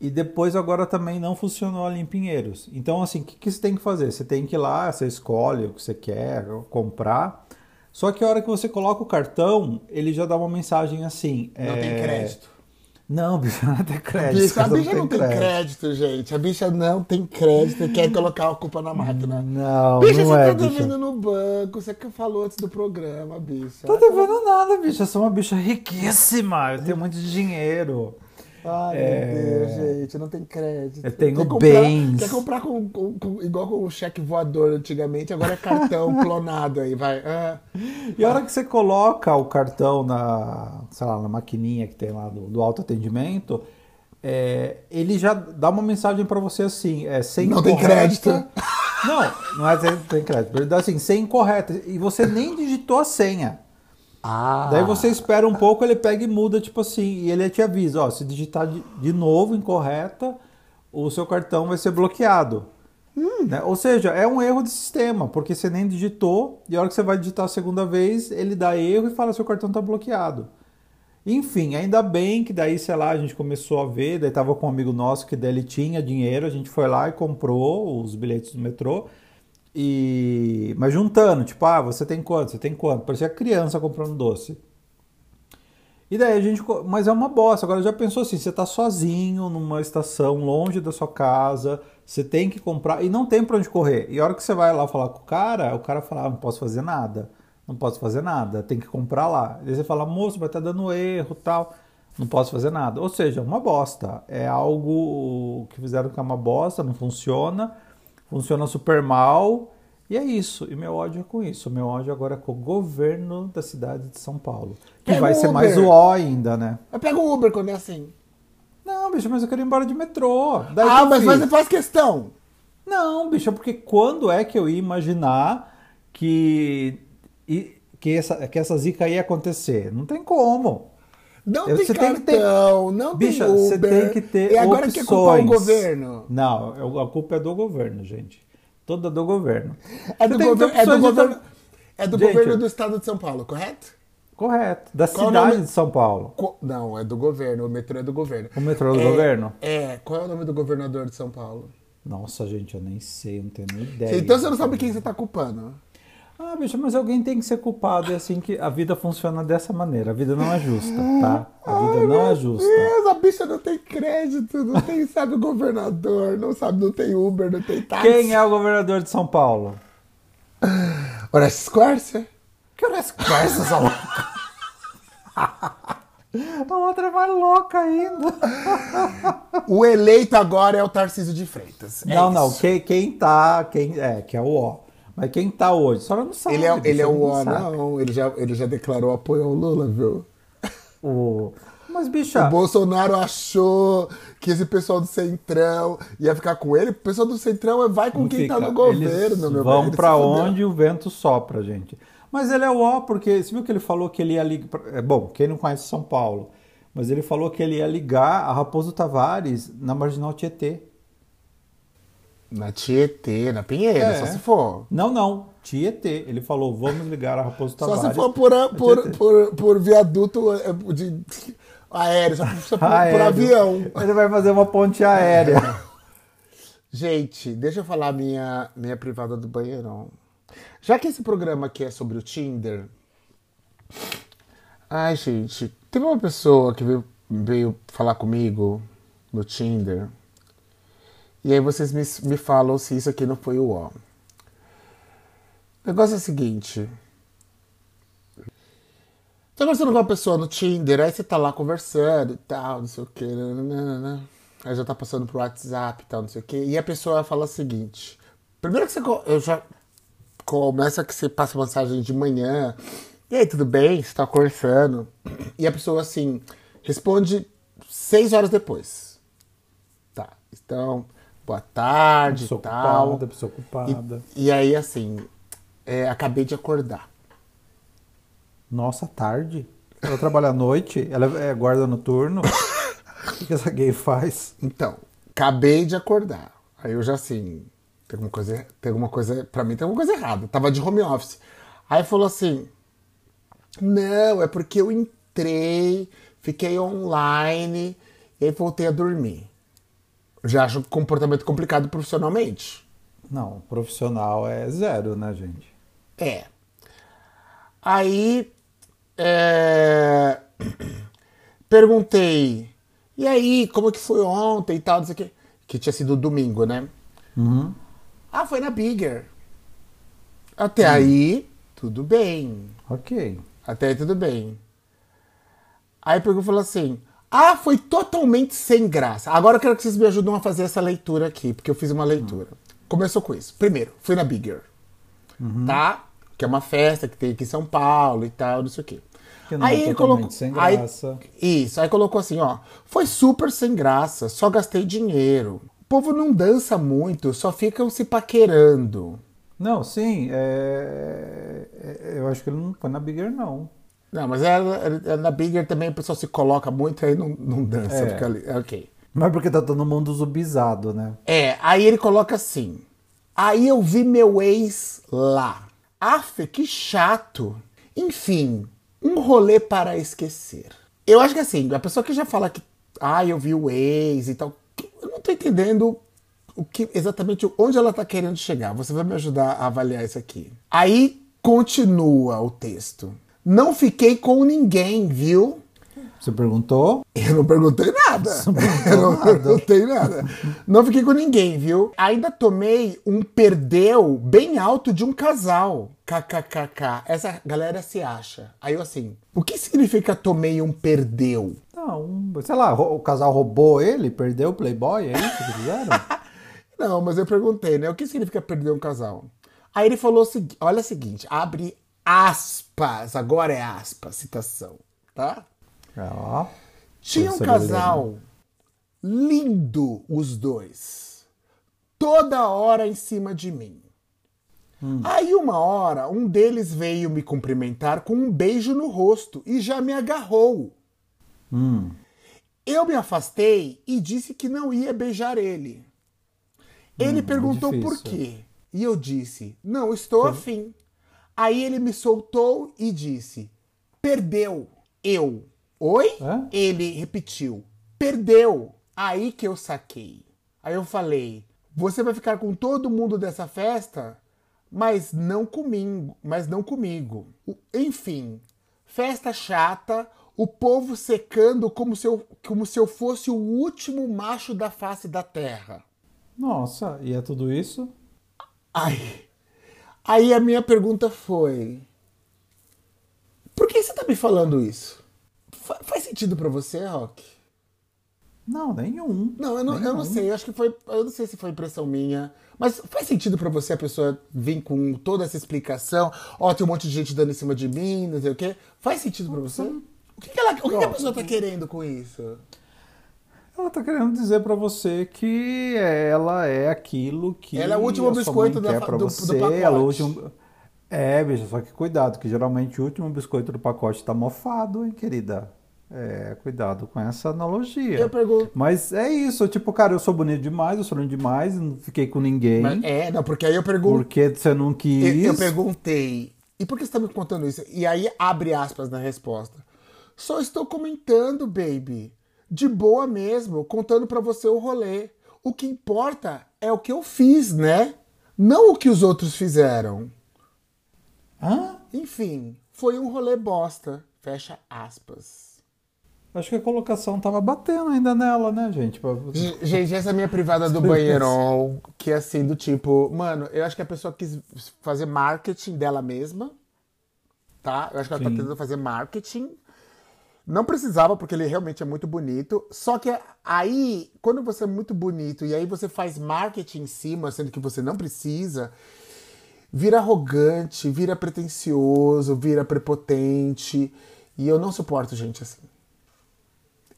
E depois agora também não funcionou ali em Pinheiros. Então assim, o que, que você tem que fazer? Você tem que ir lá, você escolhe o que você quer comprar. Só que a hora que você coloca o cartão, ele já dá uma mensagem assim. Não tem é, crédito. Não, bicho, não tem crédito. A cartão bicha não tem crédito, gente. A bicha não tem crédito e quer colocar a culpa na máquina. Não, bicha, não você é, tá devendo no banco. Você que falou antes do programa, bicha. Tô devendo nada, bicho. Eu sou uma bicha riquíssima. Eu tenho muito dinheiro. Ai, É. meu Deus, gente, não tem crédito. Eu tenho Quer comprar- bens. Quer comprar com, com- com- igual com o cheque voador antigamente, agora é cartão *laughs* clonado aí, vai. Ah, E a hora que você coloca o cartão na, sei lá, na maquininha que tem lá do, do autoatendimento, é, ele já dá uma mensagem pra você assim, é sem Não tem crédito. Não, não é sem tem crédito. Ele dá assim, sem incorreta. E você nem digitou a senha. Ah. Daí você espera um pouco, ele pega e muda, tipo assim, e ele te avisa, ó, se digitar de, novo incorreta, o seu cartão vai ser bloqueado. Né? Ou seja, é um erro de sistema, porque você nem digitou, e a hora que você vai digitar a segunda vez, ele dá erro e fala seu cartão está bloqueado. Enfim, ainda bem que daí, sei lá, a gente começou a ver, daí tava com um amigo nosso que daí ele tinha dinheiro, a gente foi lá e comprou os bilhetes do metrô. E mas juntando, tipo, ah, você tem quanto? Você tem quanto? Parecia criança comprando doce. E daí a gente, mas é uma bosta. Agora já pensou assim, você tá sozinho numa estação longe da sua casa, você tem que comprar e não tem pra onde correr. E a hora que você vai lá falar com o cara, o cara fala, ah, não posso fazer nada. Não posso fazer nada, tem que comprar lá. Daí você fala, moço, vai estar dando erro, tal. Não posso fazer nada. Ou seja, uma bosta. É algo que fizeram que é uma bosta, não funciona. Funciona super mal. E é isso. E meu ódio é com isso. Meu ódio agora é com o governo da cidade de São Paulo. Que Pega vai ser mais o O ainda, né? Eu pego o Uber quando é assim. Não, bicho, mas eu quero ir embora de metrô. Daí ah, mas fiz. você faz questão. Não, bicho, porque quando é que eu ia imaginar que, que, essa, que essa zica ia acontecer? Não tem como. Não Eu- tem você tem que ter- cartão, não Bicha, tem você Uber. tem que ter E agora opções. quer culpar o governo. Não, eu- a culpa é do governo, gente. Toda do governo. É Você do, que gover- é do de governo, tra- é do Gente, governo do estado de São Paulo, correto? Correto. Da Qual cidade nome? de São Paulo. Co- Não, é do governo, o metrô é do governo. O metrô é do É, governo? É, qual é o nome do governador de São Paulo? Nossa, gente, eu nem sei, eu não tenho nem ideia. então você não sabe quem você tá culpando. Ah, bicho, mas alguém tem que ser culpado. É assim que a vida funciona dessa maneira. A vida não é justa, tá? A vida não é justa. Deus, a bicha não tem crédito, não tem, sabe o governador, não sabe, não tem Uber, não tem táxi. Quem é o governador de São Paulo? Orestes Corsa? Que horas conversa essa louca? A outra é mais louca ainda. O eleito agora é o Tarcísio de Freitas. É não, não. isso. Quem, quem tá. Quem, é, que é o O. Mas quem tá hoje? A senhora não sabe. Ele é, ele é o ninguém O, sabe. não. Ele já, ele já declarou apoio ao Lula, viu? O... Mas, bicha. O Bolsonaro achou que esse pessoal do Centrão ia ficar com ele. O pessoal do Centrão é vai com não quem tá fica. no governo, Eles meu Vão velho. pra onde o vento sopra, gente. Mas ele é o ó, porque você viu que ele falou que ele ia ligar. É, bom, quem não conhece São Paulo, mas ele falou que ele ia ligar a Raposo Tavares na Marginal Tietê. Na Tietê, na Pinheira, É. só se for. Não, não, Tietê. Ele falou, vamos ligar a Raposo Só Tavares. se for por, por, *laughs* por, por viaduto é, de aéreo, só, só por, por Aéreo. avião. Ele vai fazer uma ponte aérea. Gente, deixa eu falar minha, minha privada do banheirão. Já que esse programa aqui é sobre o Tinder. Ai, gente, teve uma pessoa que veio, veio falar comigo no Tinder. E aí vocês me, me falam se isso aqui não foi o ó. O negócio é o seguinte. Tá conversando com uma pessoa no Tinder, aí você tá lá conversando e tal, não sei o que. Aí já tá passando pro WhatsApp e tal, não sei o que. E a pessoa fala o seguinte. Primeiro que você. Eu já. Começa que você passa mensagem de manhã. E aí, tudo bem? Você tá conversando. E a pessoa assim. Responde seis horas depois. Tá. Então, boa tarde Pessoa e tal. ocupada, pessoa ocupada. E, e aí, assim. é, acabei de acordar. Nossa, tarde. Ela trabalha à noite, ela é guarda noturno. O que essa gay faz? Então, acabei de acordar. Aí eu já assim, tem alguma coisa, tem alguma coisa, pra mim tem alguma coisa errada. Tava de home office. Aí falou assim: "Não, é porque eu entrei, fiquei online e aí voltei a dormir". Já acho comportamento complicado profissionalmente. Não, profissional é zero, né, gente? É. Aí é, *clears throat* perguntei, e aí, como que foi ontem e tal, não sei o quê. Que tinha sido domingo, né? Ah, foi na Bigger. Até aí, tudo bem. Ok. Até aí, tudo bem. Aí pegou e falou assim: Ah, foi totalmente sem graça. Agora eu quero que vocês me ajudem a fazer essa leitura aqui, porque eu fiz uma leitura. Começou com isso. Primeiro, fui na Bigger. Tá? Que é uma festa que tem aqui em São Paulo e tal, não sei o quê. Que não é ele totalmente sem aí- graça. isso, aí colocou assim, ó. Foi super sem graça, só gastei dinheiro. O povo não dança muito, só ficam se paquerando. Não, sim, é... é- eu acho que ele não foi na Bigger, não. Não, mas é, é- é na Bigger também o pessoal se coloca muito aí não, não dança. É. Fica ali. Ok. Mas porque tá todo mundo zubizado, né? É, aí ele coloca assim. Aí eu vi meu ex lá. Aff, que chato. Enfim, um rolê para esquecer. Eu acho que assim, a pessoa que já fala que, ah, eu vi o ex e tal, eu não tô entendendo o que exatamente onde ela tá querendo chegar. Você vai me ajudar a avaliar isso aqui. Aí continua o texto. Não fiquei com ninguém, viu? Você perguntou? Eu não perguntei nada. Eu não perguntei nada. Não fiquei com ninguém, viu? Ainda tomei um perdeu bem alto de um casal. KKKK. Essa galera se acha. Aí eu assim, o que significa tomei um perdeu? Não, sei lá, o casal roubou ele, perdeu o Playboy, é isso que fizeram? *laughs* Não, mas eu perguntei, né? O que significa perder um casal? Aí ele falou o seguinte: olha o seguinte, abre aspas, agora é aspas, citação, tá? Ó, Tinha um casal lindo, os dois. Toda hora em cima de mim. Aí, uma hora, um deles veio me cumprimentar com um beijo no rosto e já me agarrou. Eu me afastei e disse que não ia beijar ele. Ele perguntou por difícil. quê. E eu disse: Não estou afim. Aí ele me soltou e disse: Perdeu. Eu. Oi? Hã? Ele repetiu: Perdeu. Aí que eu saquei. Aí eu falei: Você vai ficar com todo mundo dessa festa, mas não comigo, mas não comigo. Enfim, festa chata, o povo secando como se eu, como se eu fosse o último macho da face da terra. Nossa, e é tudo isso? Aí, aí a minha pergunta foi: Por que você tá me falando isso? Fa- faz sentido pra você, Rock? Não, nenhum. Não, eu não, eu não sei. Eu acho que foi. Eu não sei se foi impressão minha. Mas faz sentido pra você a pessoa vir com toda essa explicação? Ó, tem um monte de gente dando em cima de mim, não sei o quê. Faz sentido pra você? O que, que ela, o que, que a pessoa tá querendo com isso? Ela tá querendo dizer pra você que ela é aquilo que Ela é o último biscoito da do- do você, pacote. ela é o último- É, bicho, só que cuidado, que geralmente o último biscoito do pacote tá mofado, hein, querida? É, cuidado com essa analogia. Eu pergunto. Mas é isso, tipo, cara, eu sou bonito demais, eu sou lindo demais, não fiquei com ninguém. Mas- é, não, porque aí eu pergunto. Porque você não quis. Eu, eu perguntei, e por que você tá me contando isso? E aí abre aspas na resposta. Só estou comentando, baby. De boa mesmo, contando pra você o rolê. O que importa é o que eu fiz, né? Não o que os outros fizeram. Hã? Enfim, foi um rolê bosta. Fecha aspas. Acho que a colocação tava batendo ainda nela, né, gente? Gente, essa é minha privada do *laughs* banheirão, que é assim, do tipo, mano, eu acho que a pessoa quis fazer marketing dela mesma, tá? Eu acho que ela tá Sim. tentando fazer marketing. Não precisava, porque ele realmente é muito bonito. Só que aí, quando você é muito bonito e aí você faz marketing em cima, sendo que você não precisa, vira arrogante, vira pretencioso, vira prepotente. E eu não suporto gente assim.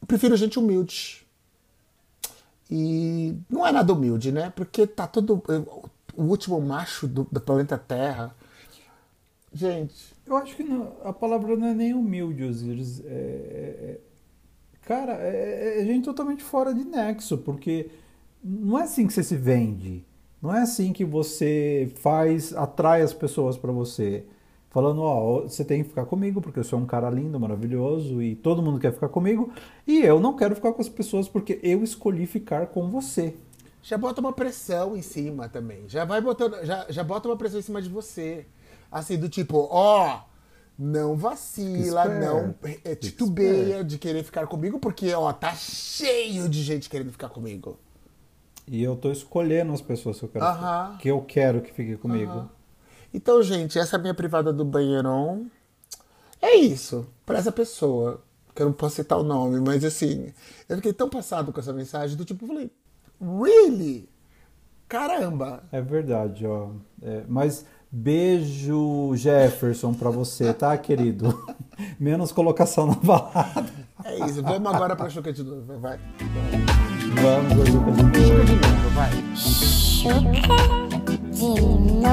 Eu prefiro gente humilde. E não é nada humilde, né? Porque tá todo. O último macho do, do planeta Terra. Gente. Eu acho que não- a palavra não é nem humilde, Osiris. É, é- é- cara, é, é gente totalmente fora de nexo, porque não é assim que você se vende. Não é assim que você faz, atrai as pessoas pra você. Falando, ó, você tem que ficar comigo porque eu sou um cara lindo, maravilhoso e todo mundo quer ficar comigo. E eu não quero ficar com as pessoas porque eu escolhi ficar com você. Já bota uma pressão em cima também. Já vai botando. Já, já bota uma pressão em cima de você. Assim, do tipo, ó. Não vacila, não é, Fica titubeia de querer ficar comigo, porque, ó, tá cheio de gente querendo ficar comigo. E eu tô escolhendo as pessoas que eu quero, Aham. que eu quero que fique comigo. Aham. Então, gente, essa é minha privada do banheirão. É isso. Pra essa pessoa. Que eu não posso citar o nome, mas assim. Eu fiquei tão passado com essa mensagem do tipo, eu falei, really? Caramba! É verdade, ó. É, mas beijo, Jefferson, pra você, tá, querido? *laughs* Menos colocação na balada. É isso. Vamos agora pra Chuca de novo, vai. Vamos, de Chuca de novo. novo, vai. Chuca de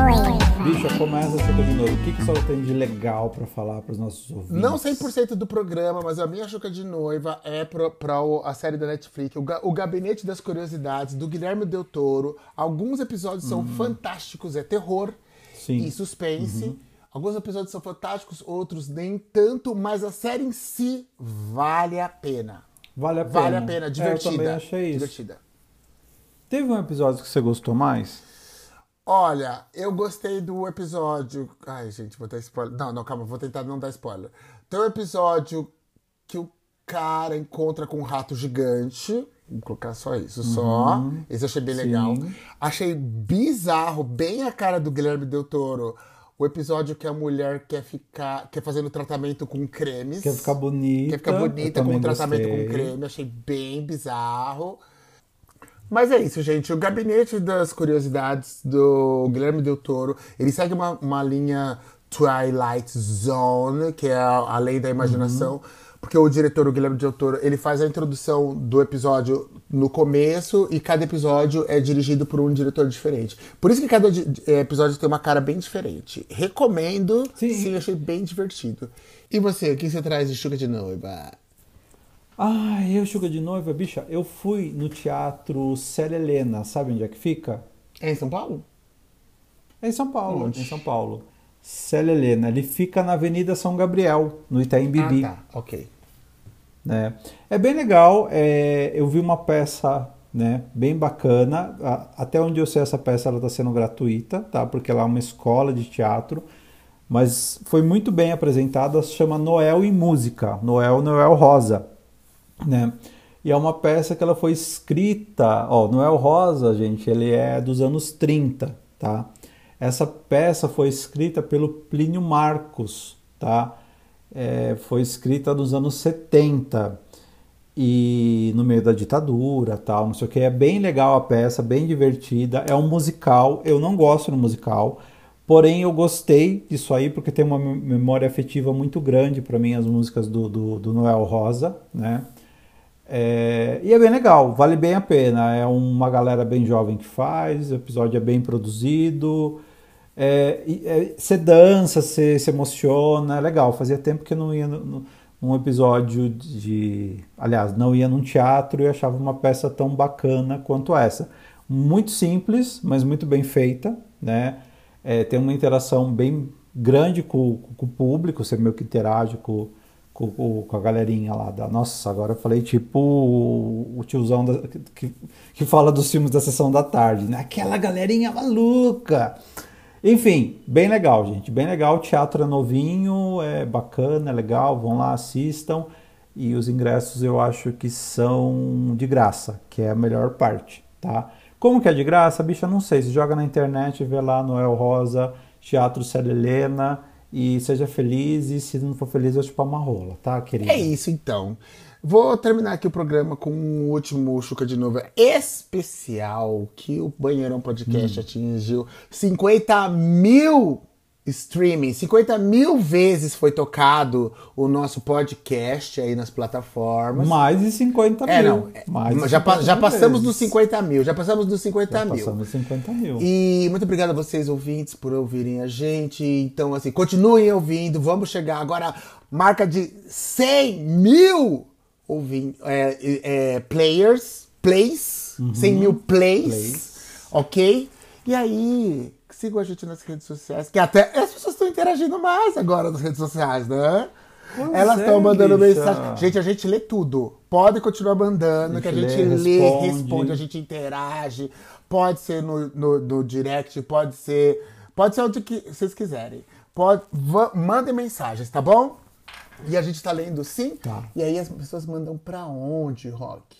noiva. Bicha, começa a Chuca de novo. O que, que só tem de legal pra falar pros nossos ouvintes? Não 100% do programa, mas a minha Chuca de Noiva é pra a série da Netflix, o, Ga- o Gabinete das Curiosidades, do Guilherme Del Toro. Alguns episódios são fantásticos, é terror Sim. e suspense. Alguns episódios são fantásticos, outros nem tanto, mas a série em si vale a pena. Vale a pena. Vale a pena, É, divertida. eu também achei isso. Divertida. Teve um episódio que você gostou mais? Olha, eu gostei do episódio. Ai, gente, vou dar spoiler. Não, não, calma, vou tentar não dar spoiler. Tem um episódio que o cara encontra com um rato gigante. Vou colocar só isso, só. Esse eu achei bem Sim. legal. Achei bizarro, bem a cara do Guilherme Del Toro. O episódio que a mulher quer ficar. quer fazendo tratamento com cremes. Quer ficar bonita. Quer ficar bonita com um tratamento gostei. com creme. Achei bem bizarro. Mas é isso, gente. O Gabinete das Curiosidades do Guilherme Del Toro, ele segue uma, uma linha Twilight Zone, que é a, a lei da imaginação. Porque o diretor, o Guilherme Del Toro, ele faz a introdução do episódio no começo e cada episódio é dirigido por um diretor diferente. Por isso que cada eh, episódio tem uma cara bem diferente. Recomendo. Sim. Sim, achei bem divertido. E você, o que você traz de Chuca de Noiva? Ah, eu, Chuca de Noiva, bicha, eu fui no teatro Célia Helena, sabe onde é que fica? É em São Paulo? É em São Paulo, em São Paulo. Célia Helena, ele fica na Avenida São Gabriel, no Itaim Bibi. Ah, tá. Ok. né? É bem legal, é, eu vi uma peça né, bem bacana, A- até onde eu sei essa peça ela está sendo gratuita, tá? porque ela é uma escola de teatro, mas foi muito bem apresentada, se chama Noel em Música, Noel, Noel Rosa, né? E é uma peça que ela foi escrita, ó, Noel Rosa, gente, ele é dos anos 30, tá? Essa peça foi escrita pelo Plínio Marcos, tá? É, foi escrita nos anos 70 e no meio da ditadura, tal, não sei o que. É bem legal a peça, bem divertida. É um musical. Eu não gosto do musical, porém eu gostei disso aí porque tem uma mem- memória afetiva muito grande para mim as músicas do, do, do Noel Rosa, né? É, e é bem legal, vale bem a pena. É uma galera bem jovem que faz, o episódio é bem produzido. É, é, você dança, você se emociona, é legal. Fazia tempo que eu não ia num episódio de. Aliás, não ia num teatro e achava uma peça tão bacana quanto essa. Muito simples, mas muito bem feita, né? É, tem uma interação bem grande com, com o público, você meio que interage com, com, com, a galerinha lá da. Nossa, agora eu falei tipo o, o tiozão da, que, que fala dos filmes da sessão da tarde, né? Aquela galerinha maluca. Enfim, bem legal, gente. Bem legal. O teatro é novinho, é bacana, é legal. Vão lá, assistam. E os ingressos eu acho que são de graça, que é a melhor parte, tá? Como que é de graça? Bicha, não sei. Você joga na internet, vê lá Noel Rosa, Teatro Célia Helena e seja feliz. E se não for feliz, eu chupar uma rola, tá, querida? É isso então. Vou terminar aqui o programa com um último Chuca de Novo especial que o Banheirão Podcast hum. atingiu 50 mil streaming, 50 mil vezes foi tocado o nosso podcast aí nas plataformas. Mais de 50 é, mil. Não, é, Mais já, já passamos dos 50 mil, já passamos dos 50 já mil. Passamos dos 50 mil. E muito obrigado a vocês, ouvintes, por ouvirem a gente. Então, assim, continuem ouvindo, vamos chegar agora marca de 100 mil ouvindo, é, é, players, plays, uhum. 100 mil plays, plays, ok? E aí, sigam a gente nas redes sociais, que até as pessoas estão interagindo mais agora nas redes sociais, né? Pois Elas estão é, mandando bicha. mensagem. Gente, a gente lê tudo. Pode continuar mandando, que a gente lê, responde. responde. a gente interage. Pode ser no, no, no direct, pode ser. Pode ser onde que vocês quiserem. Pode, mandem mensagens, tá bom? E a gente tá lendo sim. Tá. E aí as pessoas mandam pra onde, Rock?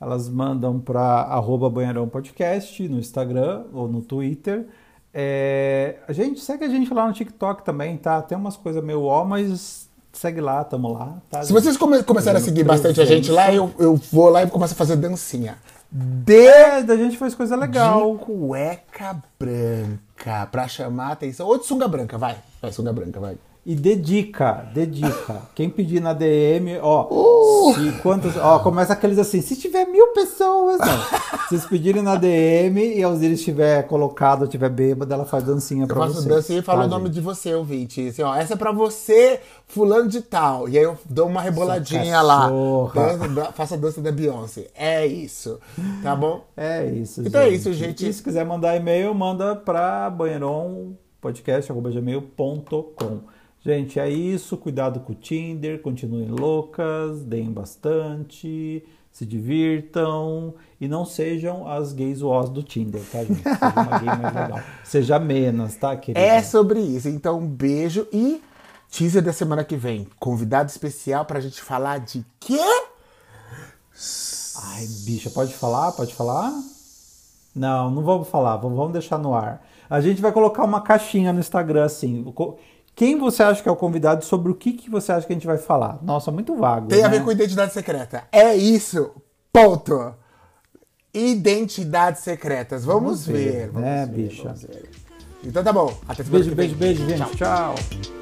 Elas mandam pra arroba Banheirão Podcast no Instagram ou no Twitter. É, a gente segue a gente lá no TikTok também, tá? Tem umas coisas meio ó, mas segue lá, tamo lá. Tá, Se vocês come começarem a seguir bastante a gente lá, eu, eu vou lá e começo a fazer dancinha. De... É, da gente faz coisa legal. De cueca branca, pra chamar a atenção. Ou de sunga branca, vai. Vai, sunga branca, vai. E dedica, dedica. Quem pedir na DM, ó, uh! se quantos, ó, começa aqueles assim, se tiver mil pessoas, ó, se vocês pedirem na DM e a Osiris estiver colocado, estiver bêbado, ela faz dancinha pra você. Eu faço dancinha e falo tá, o nome gente? de você, ouvinte. Assim, ó, essa é pra você, fulano de tal. E aí eu dou uma reboladinha lá. Dança, faço a dança da Beyoncé. É isso, tá bom? É isso, Então gente. é isso, gente. E se quiser mandar e-mail, manda pra banheirompodcast.gmail.com Gente, é isso. Cuidado com o Tinder. Continuem loucas. Deem bastante. Se divirtam. E não sejam as gays os do Tinder, tá, gente? Seja uma gay mais legal. *laughs* Seja menos, tá, querida? É sobre isso. Então, um beijo e teaser da semana que vem. Convidado especial pra gente falar de quê? Ai, bicha, pode falar? Pode falar? Não, não vamos falar. Vamos deixar no ar. A gente vai colocar uma caixinha no Instagram assim. Quem você acha que é o convidado sobre o que, que você acha que a gente vai falar? Nossa, muito vago. Tem né? a ver com identidade secreta. É isso. Ponto. Identidades secretas. Vamos, vamos ver, ver. Vamos né, ver, bicha? Então tá bom. Até beijo, beijo, beijo, gente. Tchau. Tchau.